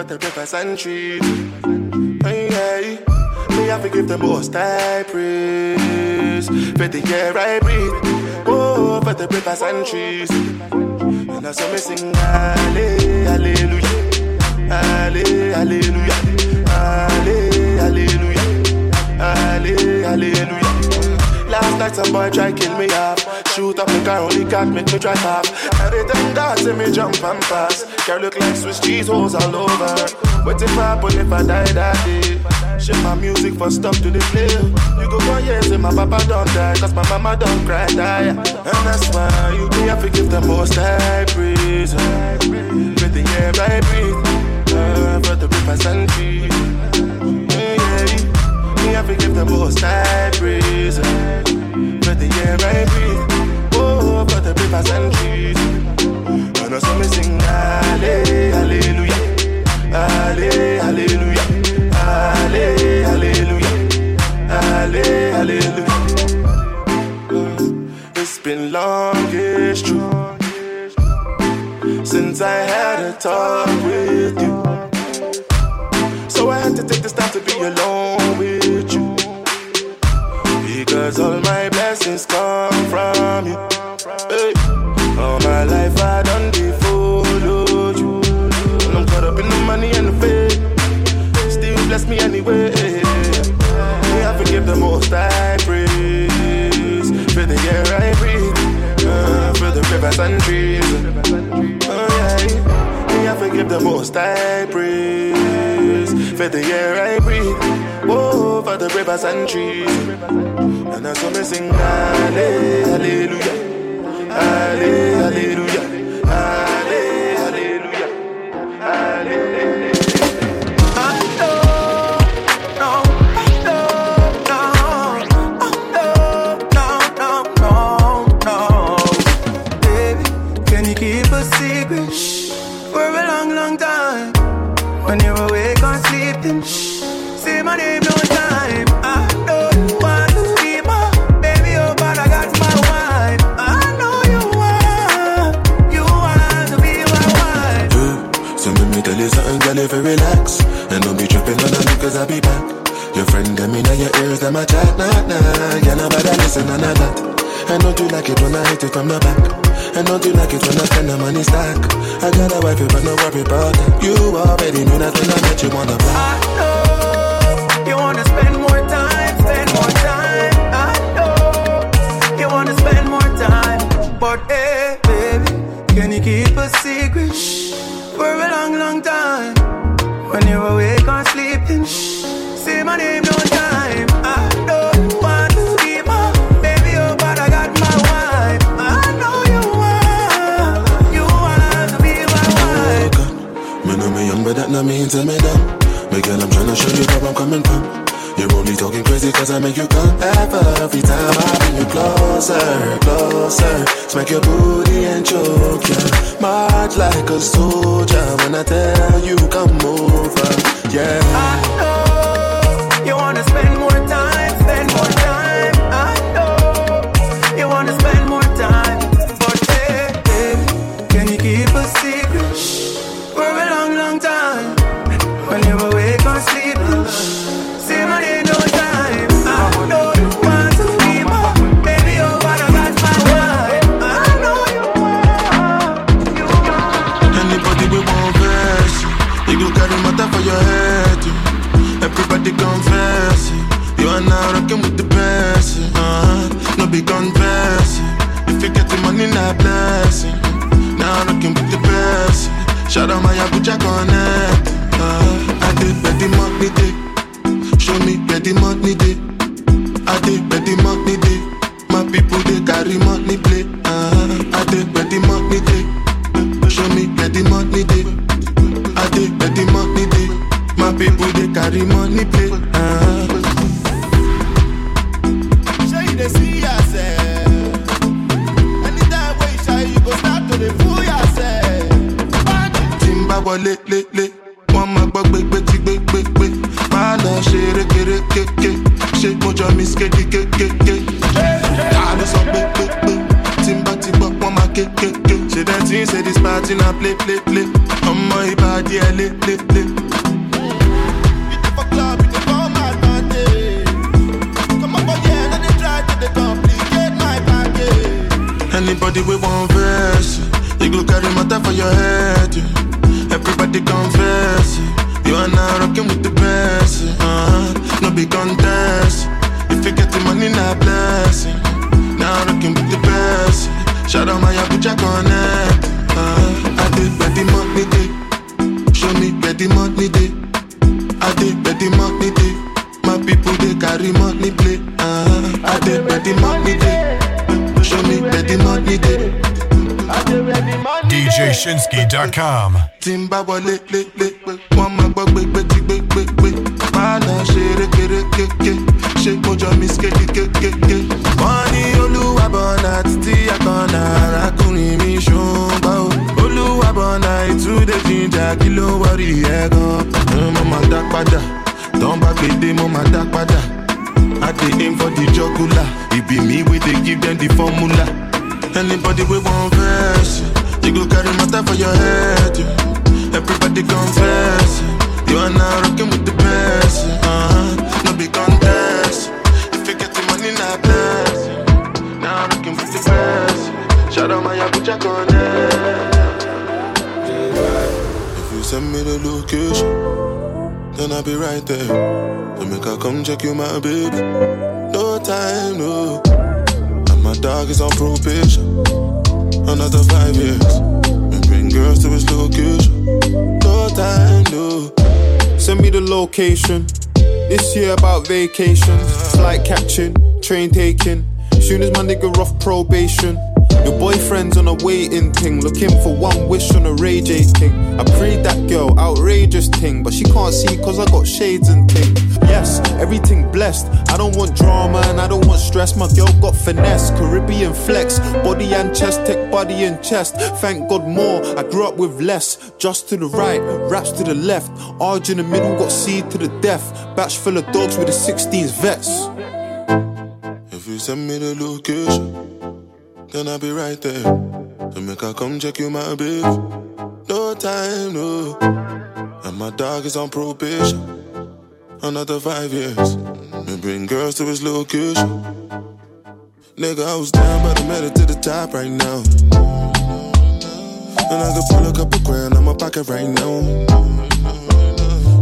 For the and trees Hey, hey. Me have to give the most I praise For the air I breathe. Oh, for the rivers and trees. And I saw me sing Halle- Hallelujah Halle- Hallelujah Halle- Hallelujah Hallelujah. Last night some boy try kill me off. Shoot up the car, only got me to drive off. Everything God see me jump and pass Girl look like Swiss cheese holes all over. What if I happen if I die that day? Ship my music for stuff to the play. You go for years and my papa don't die Cause my mama don't cry die. And that's why you me have to give the most high praise. With the air I breathe uh, For the rivers and trees. Yeah, yeah. Me have to give the most high praise. For the air I breathe Oh, for the rivers and trees I saw me sing Halle- Hallelujah Halle- Hallelujah Halle- Hallelujah Halle- Hallelujah It's been long, it's true Since I had a talk with you so I had to take this time to be alone with you. Because all my blessings come from you. Hey. All my life I done be followed you. And I'm caught up in the money and the fame. Still bless me anyway. Me, I forgive the most I praise. For the air I breathe. Uh, for the rivers and trees. Oh yeah. I forgive the most I praise. For the air I breathe. Oh, for the rivers and trees. And I saw me sing Hallelujah. Allez, alléluia. Allez, alléluia. Allez, alléluia. When you're awake or sleeping, say my name from the back. And don't you like it when I spend the money stack? I got a wife, but no worry about head. yeah. Everybody confess, you are now rocking with the best. Uh-huh. No big contest. If you get the money, not blessing. Now rocking with the best. Shout out my Abuja connect. Uh, I did where the money day. Show me where the money day. I did where the money day. My people they carry money play. Uh, I did where the money day. Show me where the money day. DJShinski.com. tí n bá wọlé lé lé wọ́n máa gbọ́ gbégbé tí gbégbégbé máa lọ ṣeré kéré kéké ṣé mo jọ mi skéde kékéké. wọ́n ní olúwa bọ̀nà títí àkànnà arákùnrin mi ṣùgbọ́n o olúwa bọ̀nà ìtúndé jíjà kí ló wọrí ẹ̀ gan. mo máa dá padà tán bá gbèdé mo máa dá padà. I dey aim for the jugular. It be me wey dey give them. Anybody we want verse, you go carry matter for your head. yeah. Everybody confess, you are now rocking with the best. Uh-huh. No big contest. If you get the money, not bless. Now rocking with the best. Shout out my Abuja connect. If you send me the location, then I'll be right there. So make I come check you, my baby. No time, no. My dog is on probation. Another five years. And bring girls to his location. No time, no. Send me the location. This year about vacations, flight catching, train taking. Soon as my nigga off probation. Your boyfriend's on a waiting thing, looking for one wish on a Ray J thing. I prayed that girl, outrageous thing, but she can't see cause I got shades and thing. Yes, everything blessed. I don't want drama and I don't want stress. My girl got finesse, Caribbean flex, body and chest, tech body and chest. Thank God more, I grew up with less. Just to the right, raps to the left. Arj in the middle, got seed to the death. Batch full of dogs with the 16s vets. If you send me the location, then I'll be right there. So make I come check you, my baby. No time, no. And my dog is on probation. Another five years. Me bring girls to his location. Nigga, I was down, but I made it to the top right now. And I could pull a couple grand on my pocket right now.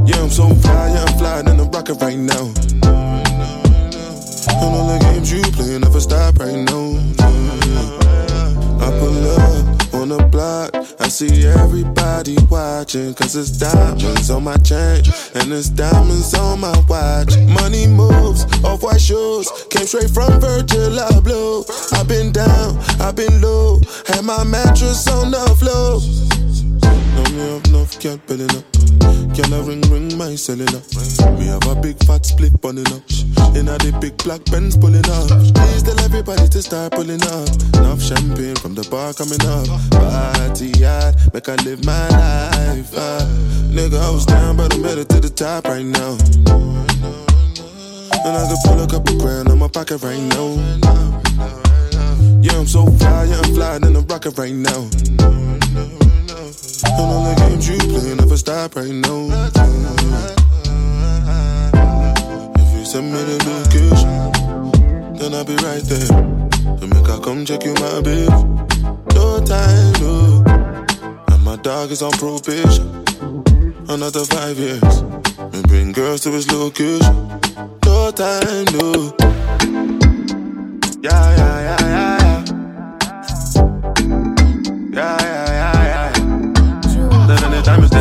Yeah, I'm so fly, yeah, I'm flying in the rocket right now. And all the games you play never stop right now. I pull up on the block. I see everybody watching. Cause it's diamonds on my chain. And it's diamonds on my watch. Money moves, off white shoes. Came straight from Virgil Abloh. I've been down, I've been low. Had my mattress on the floor. Know me up enough, can't up. Can I ring ring my cellular? We have a big fat split bunning up. In a the big black Benz pulling up. Please tell everybody to start pulling up. Enough champagne from the bar coming up. Party hard, make I live my life. Uh. Nigga, I was down, but I made it to the top right now. And I can pull a couple grand on my pocket right now. Yeah, I'm so fly, yeah, I'm flying in the rocket right now. And all the games you play never stop right now. If you send me the location, then I'll be right there. To make I come check you, my babe. No time, no. And my dog is on probation. Another five years. And bring girls to his location. No time, no. Yeah, yeah, yeah, yeah, yeah. Yeah,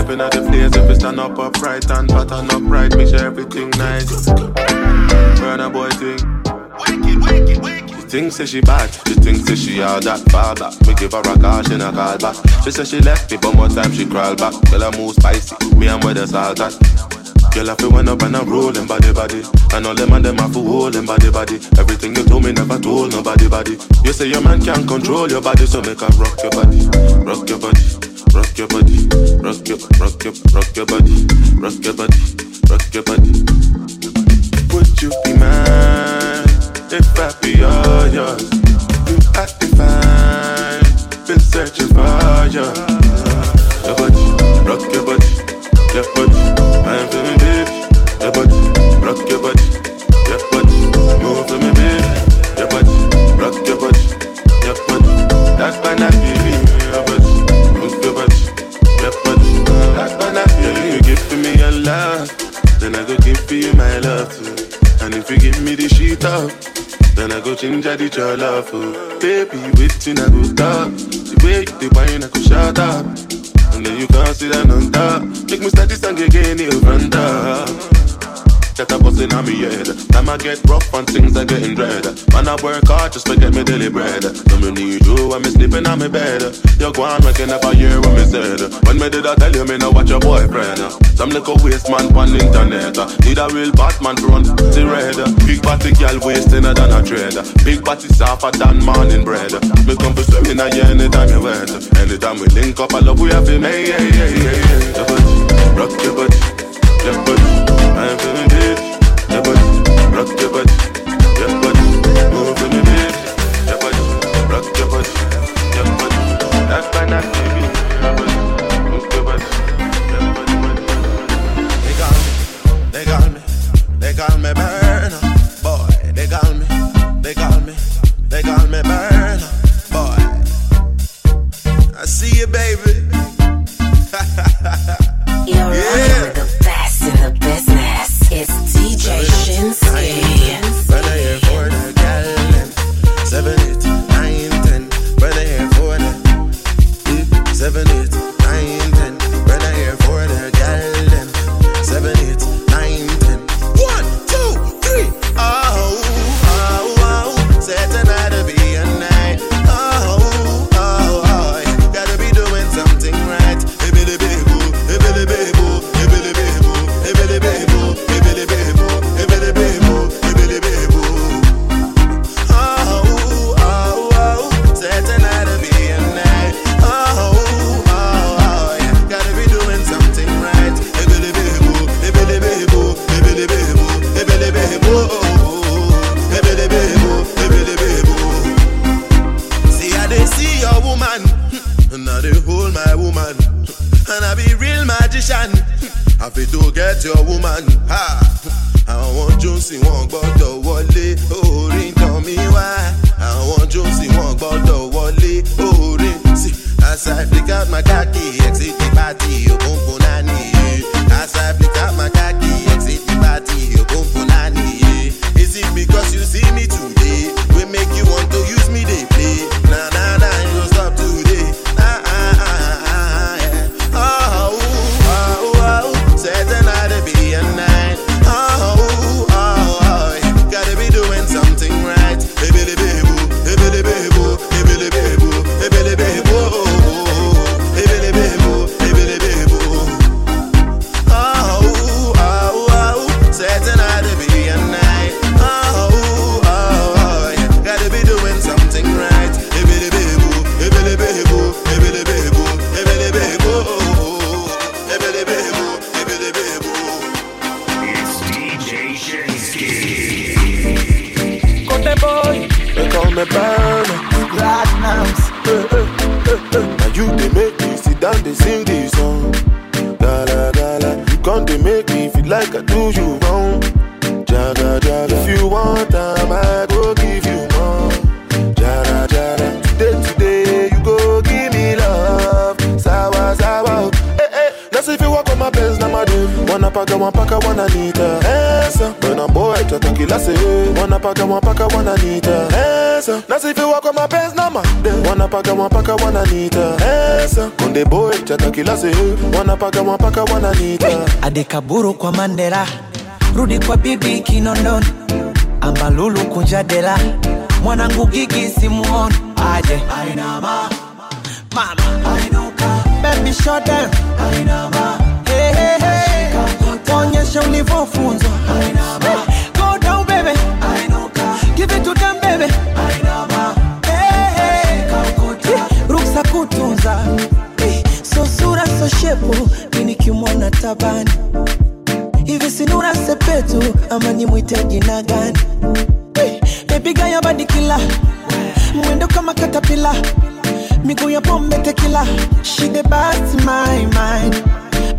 you stepping the place, if you stand up upright and pattern upright, make sure everything nice. Burna Boy thing. She thinks that she bad, she thinks that she all that far back. Me give her a call, she not call back. She said she left me, but more time she crawl back. Girl, I move spicy, me and where the salt at. Girl, I feel one up and I'm rolling body body. And all them and them have to hold them body body. Everything you told me never told nobody body. You say your man can't control your body, so make her rock your body, rock your body, rock your body, rock your, rock your, rock your body, rock your body, rock your body. Would you be mine if I be all yours? You to find, been searching for you. Your body, rock your body, your body, up, then I go did your love for Baby, waiting I go stop? The way you the wine I go shut up And then you can't see that on top. Make me start this song again, you run up That I bustin' on me head. Time I get rough and things are getting dread. Man I work hard just to get me daily bread. So me need you when me sleeping on me bed. You go on make you never hear what me said. When me did I tell you me know watch your boyfriend. Some little waste man on internet. Need a real Batman to run the red. Big body girl wasting than a trade Big body softer than morning bread. Me come for swimming at you anytime you wet. Anytime we link up I love we have yeah, yeah, yeah, yeah. Your body, rock your body, anita. Answer, let's see if you walk on my best, now my dude. Wanna paka, one paka, one anita. Answer, when the boy, try to kill us. Wanna paka, one paka, one anita. adekaburu kwa mandela rudi kwa bibi kinondoni ambalulu kunja dela mwanangu gigi simuoni aje Ainama. mama Ainuka. baby shut down Ainama. Hey, hey, hey. Onyesha ulivyofunzwa. Hey, go hey. ruksa kutunza. Eh, so sura so shepu. Minikimwona tabani. Hivi sinura sepetu ama nimwite jina gani? Eh, bebiga mwendo kama katapila miguu ya pombe tekila basi my mind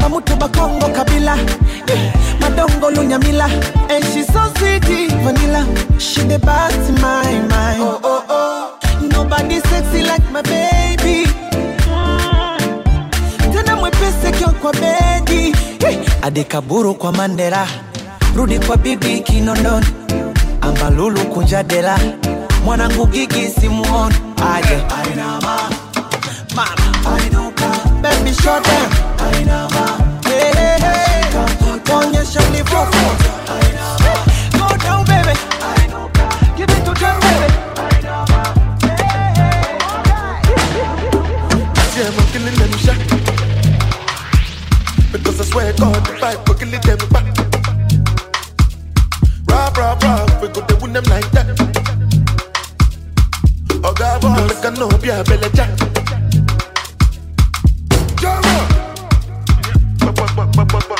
pamutu bakongo kabila. Eh, madongo lunyamila. And she so sweet vanilla. Shide basi my mind. Oh, oh, oh. nobody sexy like my baby. Tena mwepesi kio kwa bedi. Hey! adekaburu kwa mandela. Rudi kwa bibi kinondoni. Ambalulu kunja dela mwanangu gigi simuoni. Aje Ainama. mama. Baby shut them. I hey. Ulivyofunzwa go down baby give it to them baby Yeah, I'm killing them shot. Because I swear God, the fight, we're killing them back. Rah, rah, rah, we go to win them like that. Oh, God, boy, make a no be a belly jack. Gbẹsẹ gbẹsẹ. Ali dandan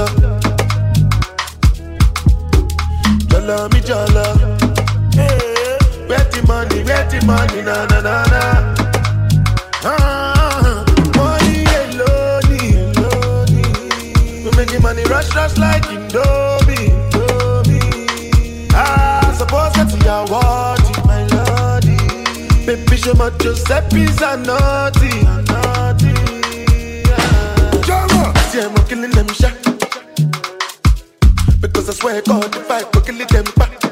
Show my Giuseppe's a naughty, naughty. Yeah. See, I'm killing them shot. Because I swear God, if I go killing them back.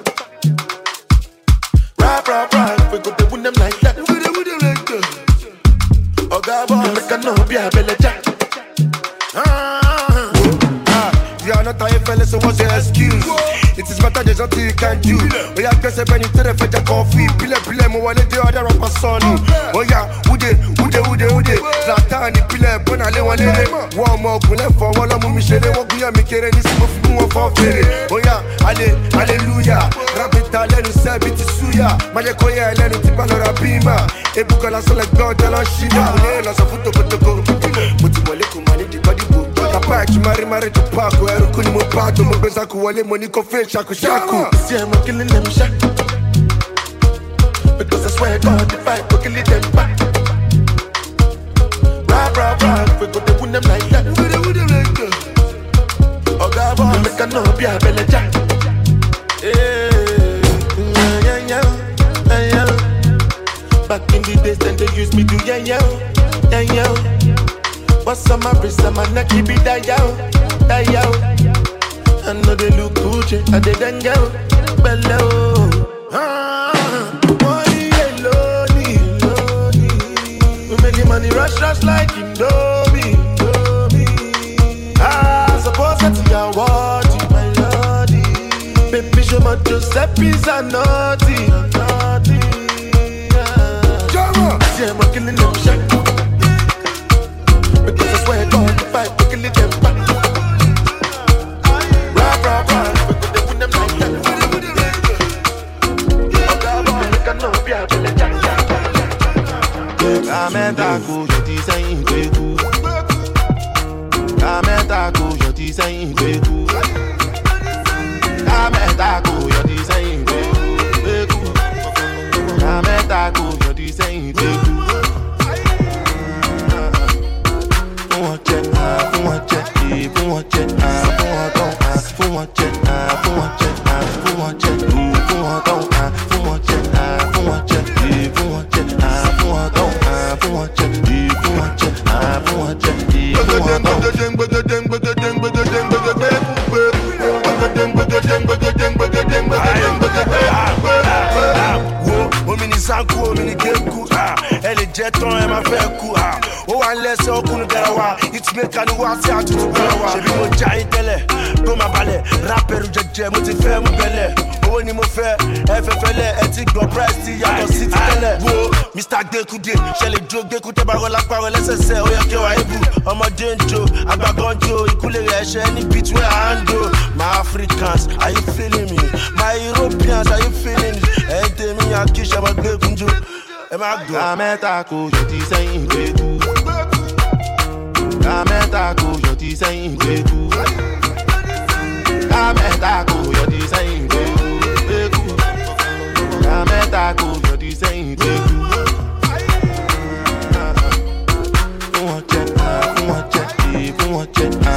Rap, rap, rap, we go to win them like that. We go win them like that. Oh, God, boy, make a no be a belly jack. Ah. So what's your excuse? It is better there's nothing you can do. Oh yeah, guess when you tell the fetch coffee, pile pile mo wale the other my son. Oh yeah, ude ude ude ude. Zlatan ni pile bona le wale le. One more kule for wala mu mi shere wo kuya mi kere ni simo fi mo for fere. Oh yeah, ale hallelujah. Rabita le nu se biti suya. Maje koye le nu ti balora bima. Ebuka la so like God la shida. Ne la so futo kotoko. Muti wale kumani di book. Kapa ki mari mari to pako Eru kuni mo pato Mo beza ku wale mo ni ko fe shaku shaku See, I'm killing them shot. Because I swear God, if I go killing them back. Rah, rah, rah, we go to win them like that. We go to win them like that. Oh, God, boy, make a no be a belly jack. Yeah, yeah, yeah, yeah, yeah, yeah. Back in the days, then they used me to yeah, yeah, yeah, yeah. What's on my wrist, on my neck, keep it that yo, that yo. I know they look Gucci, I did then go below. Ah, money alone. We making money rush, rush like Indomie. Ah, suppose that you are worthy, my lordy. Baby, show my Giuseppe's a naughty, naughty. Yeah. See, I'm killing them shit. Them like that. Oh, God, boy, make a no be a belly jack, jack, jack, jack, jack. ká mẹ́ta kò yọ ti sẹ́yìn gbé kú. ká mẹ́ta kò yọ ti sẹ́yìn gbé kú. ká mẹ́ta kò yọ ti sẹ́yìn gbé kú. ká mẹ́ta kò wo omi ni sanku omi ni geku ah, ẹ lè jẹ máa fẹ́ kú ah. ó wà lẹ́sẹ̀ ọkùnrin gara wa ìtúmẹ̀ká ni wá sí àtútù gbára wa ṣèbí mo já yín tẹ́lẹ̀ tó máa balẹ̀ rápẹ̀rù jẹjẹ mo ti fẹ́ mú bẹ́lẹ̀ owó ni mo fẹ́ ẹ fẹ́ fẹ́lẹ̀ ẹ ti gbọ́ price ti yàtọ̀ sí ti tẹ́lẹ̀ wo mr gbẹkude ṣẹlẹ̀ jó gbẹkú tẹ́ bá rọ lápá lẹ́sẹsẹ ó ibù ọmọdé ń jo ìkúlẹ̀ rẹ̀ ṣẹ́ ní my africans are you feeling me my europeans are you feeling me ẹ̀yin tèmi akíṣẹ́ ọmọ gbẹkun jo ẹ má gbọ́. ká mẹ́ta kò yọ ti sẹ́yìn gbé kú. ká mẹ́ta kò yọ ti sẹ́yìn gbé kú. ká mẹ́ta kò yọ ti sẹ́yìn gbé kú. ká mẹ́ta kò yọ ti sẹ́yìn gbé eh,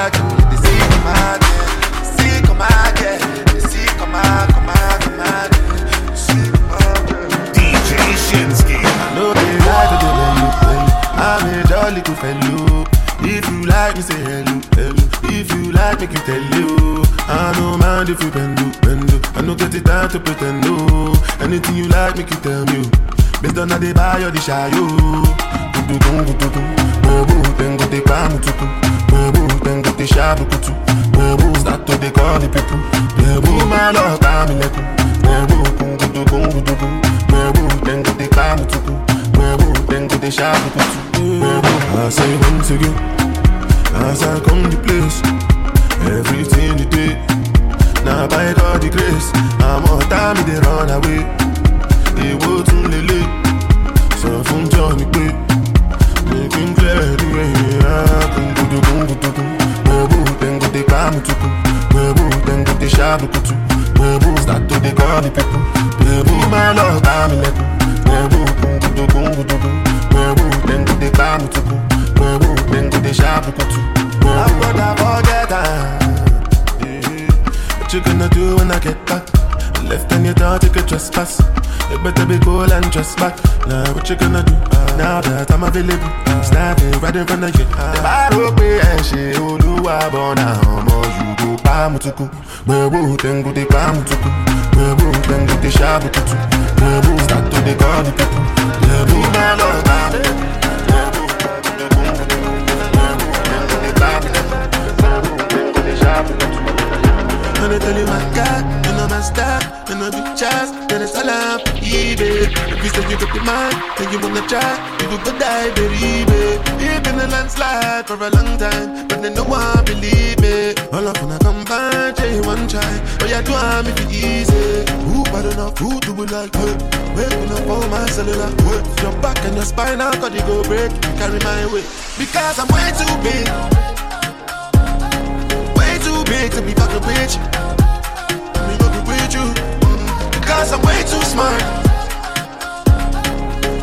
elbow black. The see come out there, see come out there, the see come out, come out, come out there. See come out there. DJ Shinski. No be lie to the belly, belly. I'm a jolly good fellow. If you like me, say hello, hello. If you like, make you tell you. I don't mind if you bend, bend. I no get it time to pretend, no. Anything you like, make you tell me. Oh. Based on how they buy or the shy, yo. Gudugun, gudugun. Webu, tengo te pamutuku. Webu, tengo start to the I say once again, as I come to place, everything you do. Now by God the grace, I'm all time they run away. They go to lele, so from Johnny Pay. Making clear the way, ah, kum gudu kum gudu kum. Webu, tengo te kamu tukum. Webu, sharp kutu. Baby, start to the call the people. My love, I'm in it. Then go the then go the kutu. I'm gonna forget. What you gonna do when I get back? Left and you thought you could trespass. You better be cool and dress back. Now what you gonna do? Now that I'm available, standing right in front of you. The baro pe ẹ ṣe olúwa bọ̀nà ọmọ Yorùbá pàmùtùkù. Gbẹ̀wò tẹ̀ngù ti pàmùtùkù. Gbẹ̀wò tẹ̀ngù ti ṣàbùtùtù. Gbẹ̀wò start to dey call the people. Gbẹ̀wò máa lọ bá mi. And I tell you my God, you know my style, you know big chance, then it's all up, eBay. If you say you got the mind, then you wanna try, you go go die, baby. You've been a landslide for a long time, but then no one believe me. All up when I come back, you one try, oh yeah, do I make it easy. Who bad enough, who do we like, hey, waking up on my cellular, hey, your back and your spine, how could you go break, carry my weight, because I'm way too big. Big to be fucking with you. Me fucking with you. Mm, Because I'm way too smart.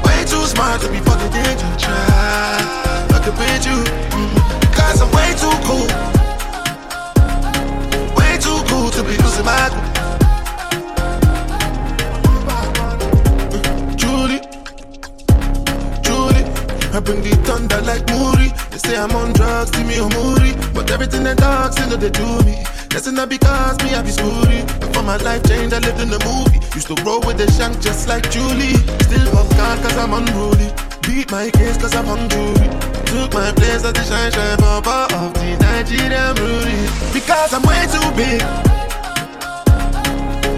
Way too smart to be fucking with you. Try fucking with you. Mm, Because I'm way too cool. Way too cool to be losing my cool. I bring the thunder like Moody. They say I'm on drugs, see me on Moody. But everything they talk, still know they do me. That's not because me, I be spooty. Before my life changed, I lived in a movie. Used to roll with the shank just like Julie. Still pop car cause I'm unruly. Beat my case cause I'm on jury. Took my place as the shine shine papa of the Nigerian Rudy. Because I'm way too big.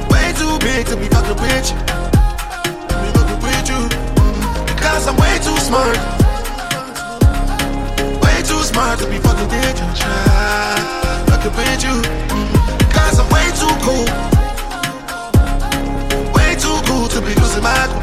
Way too big to be fucking with you. Be fucking with you. Because I'm way too smart. Smart to be fucking with you. Try fucking with you. Because I'm way too cool. Way too cool to be losing my cool.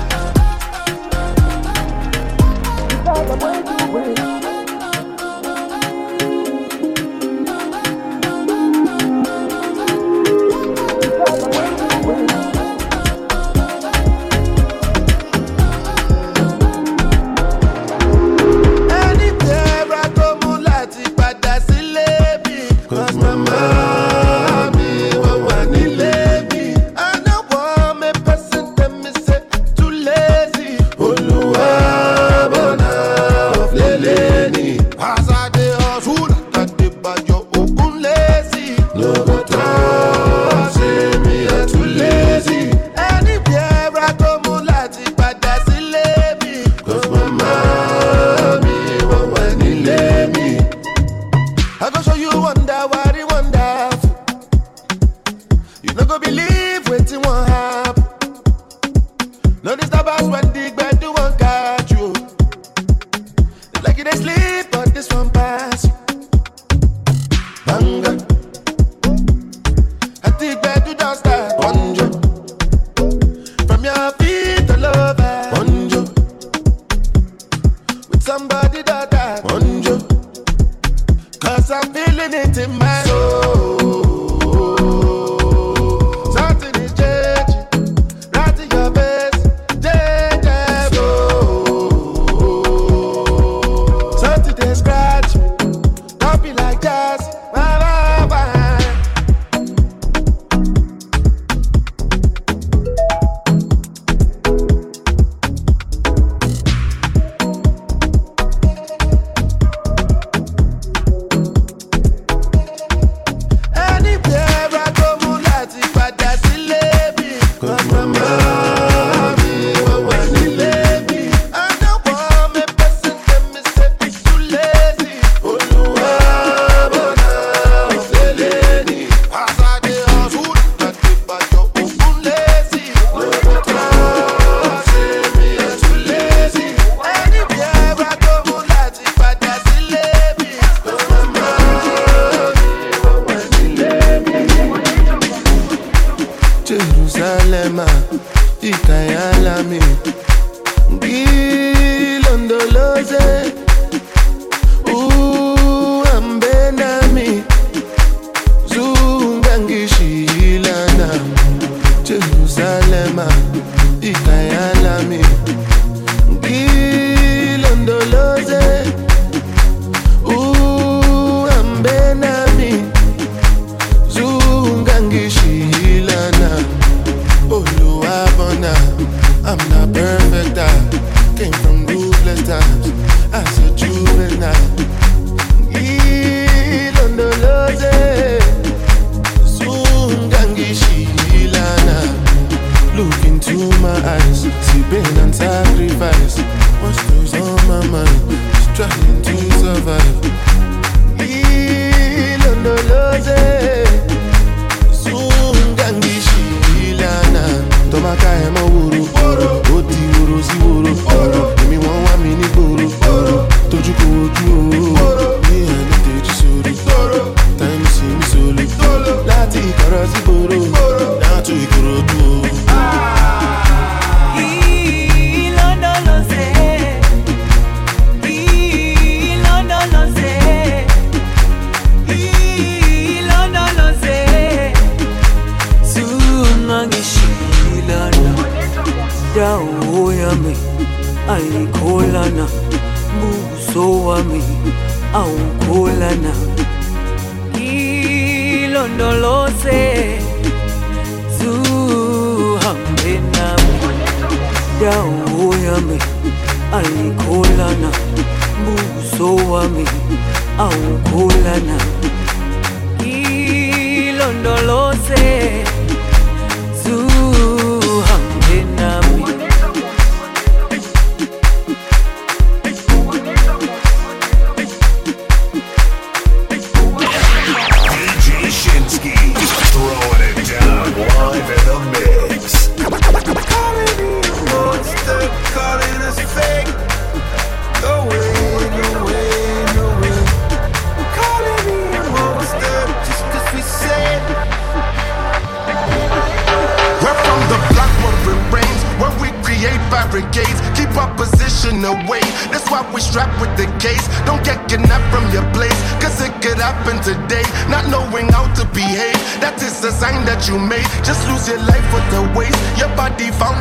Ikayalami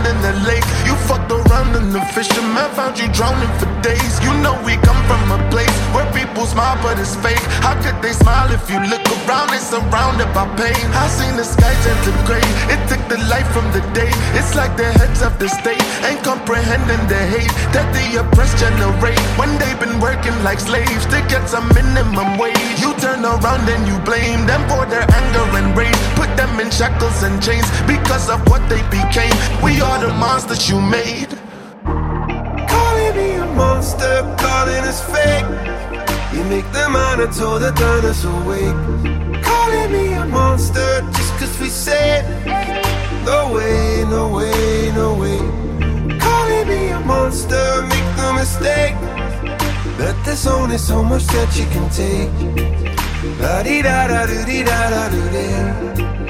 found in the lake. You fucked around and the fisherman found you drowning for days. You know we come from a place where people smile, but it's fake. How could they smile if you look around? They surrounded by pain. I seen the sky turn to gray. It took the light from the day. It's like the heads of the state ain't comprehending the hate that the oppressed generate. When they've been working like slaves to get some minimum wage. You turn around and you blame them for their anger and rage. Put them in shackles and chains because of what they became. We are the monsters you made. Calling me a monster, calling us fake. You make the monitor turn us awake. Calling me a monster just 'cause we said. No way, no way, no way. Calling me a monster, make no mistake. That there's only so much that you can take. La di da da do di da da do da.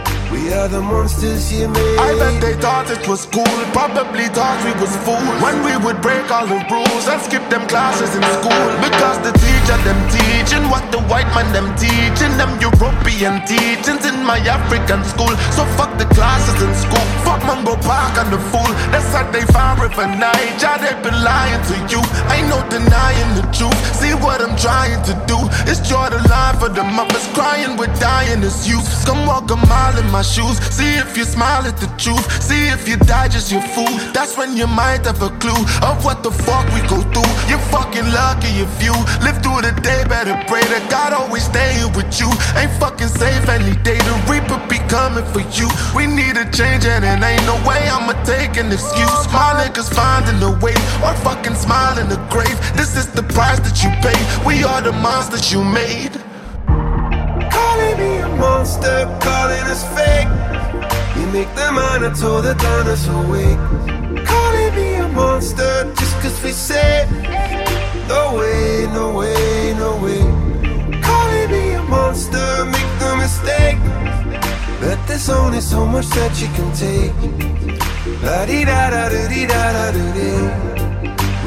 We the monsters you made. I bet they thought it was cool, probably thought we was fools when we would break all the rules and skip them classes in school. Because the teacher them teaching what the white man them teaching them European teachings in my African school. So fuck the classes in school, fuck Mungo Park and the fool. That's how they found River Niger. They've been lying to you. Ain't no denying the truth. See what I'm trying to do is draw the line for the mothers crying. We're dying as youth. Come walk a mile in my shoes. See if you smile at the truth. See if you die just your fool. That's when you might have a clue of what the fuck we go through. You're fucking lucky if you live through the day. Better pray that God always staying with you. Ain't fucking safe any day. The reaper be coming for you. We need a change and it ain't no way I'ma take an excuse. My niggas finding a way or fucking smile in the grave. This is the price that you pay. We are the monsters you made. Calling me a monster, calling us fake. You make the that turn us awake. Calling me a monster just 'cause we said. No way, no way, no way. Calling me a monster, make no mistake. That there's only so much that you can take. La di da da do di da da do di.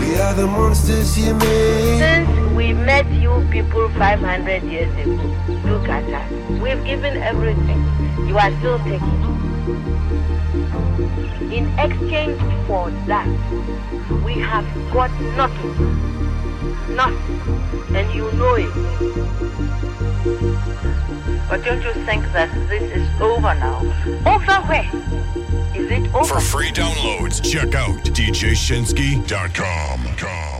We are the monsters you made. Since we met you people 500 years ago, look at us. We've given everything. You are still taking. In exchange for that, we have got nothing. nothing. And you know it. But don't you think that this is over now? Over where? Is it over? For free downloads, check out djshinski.com.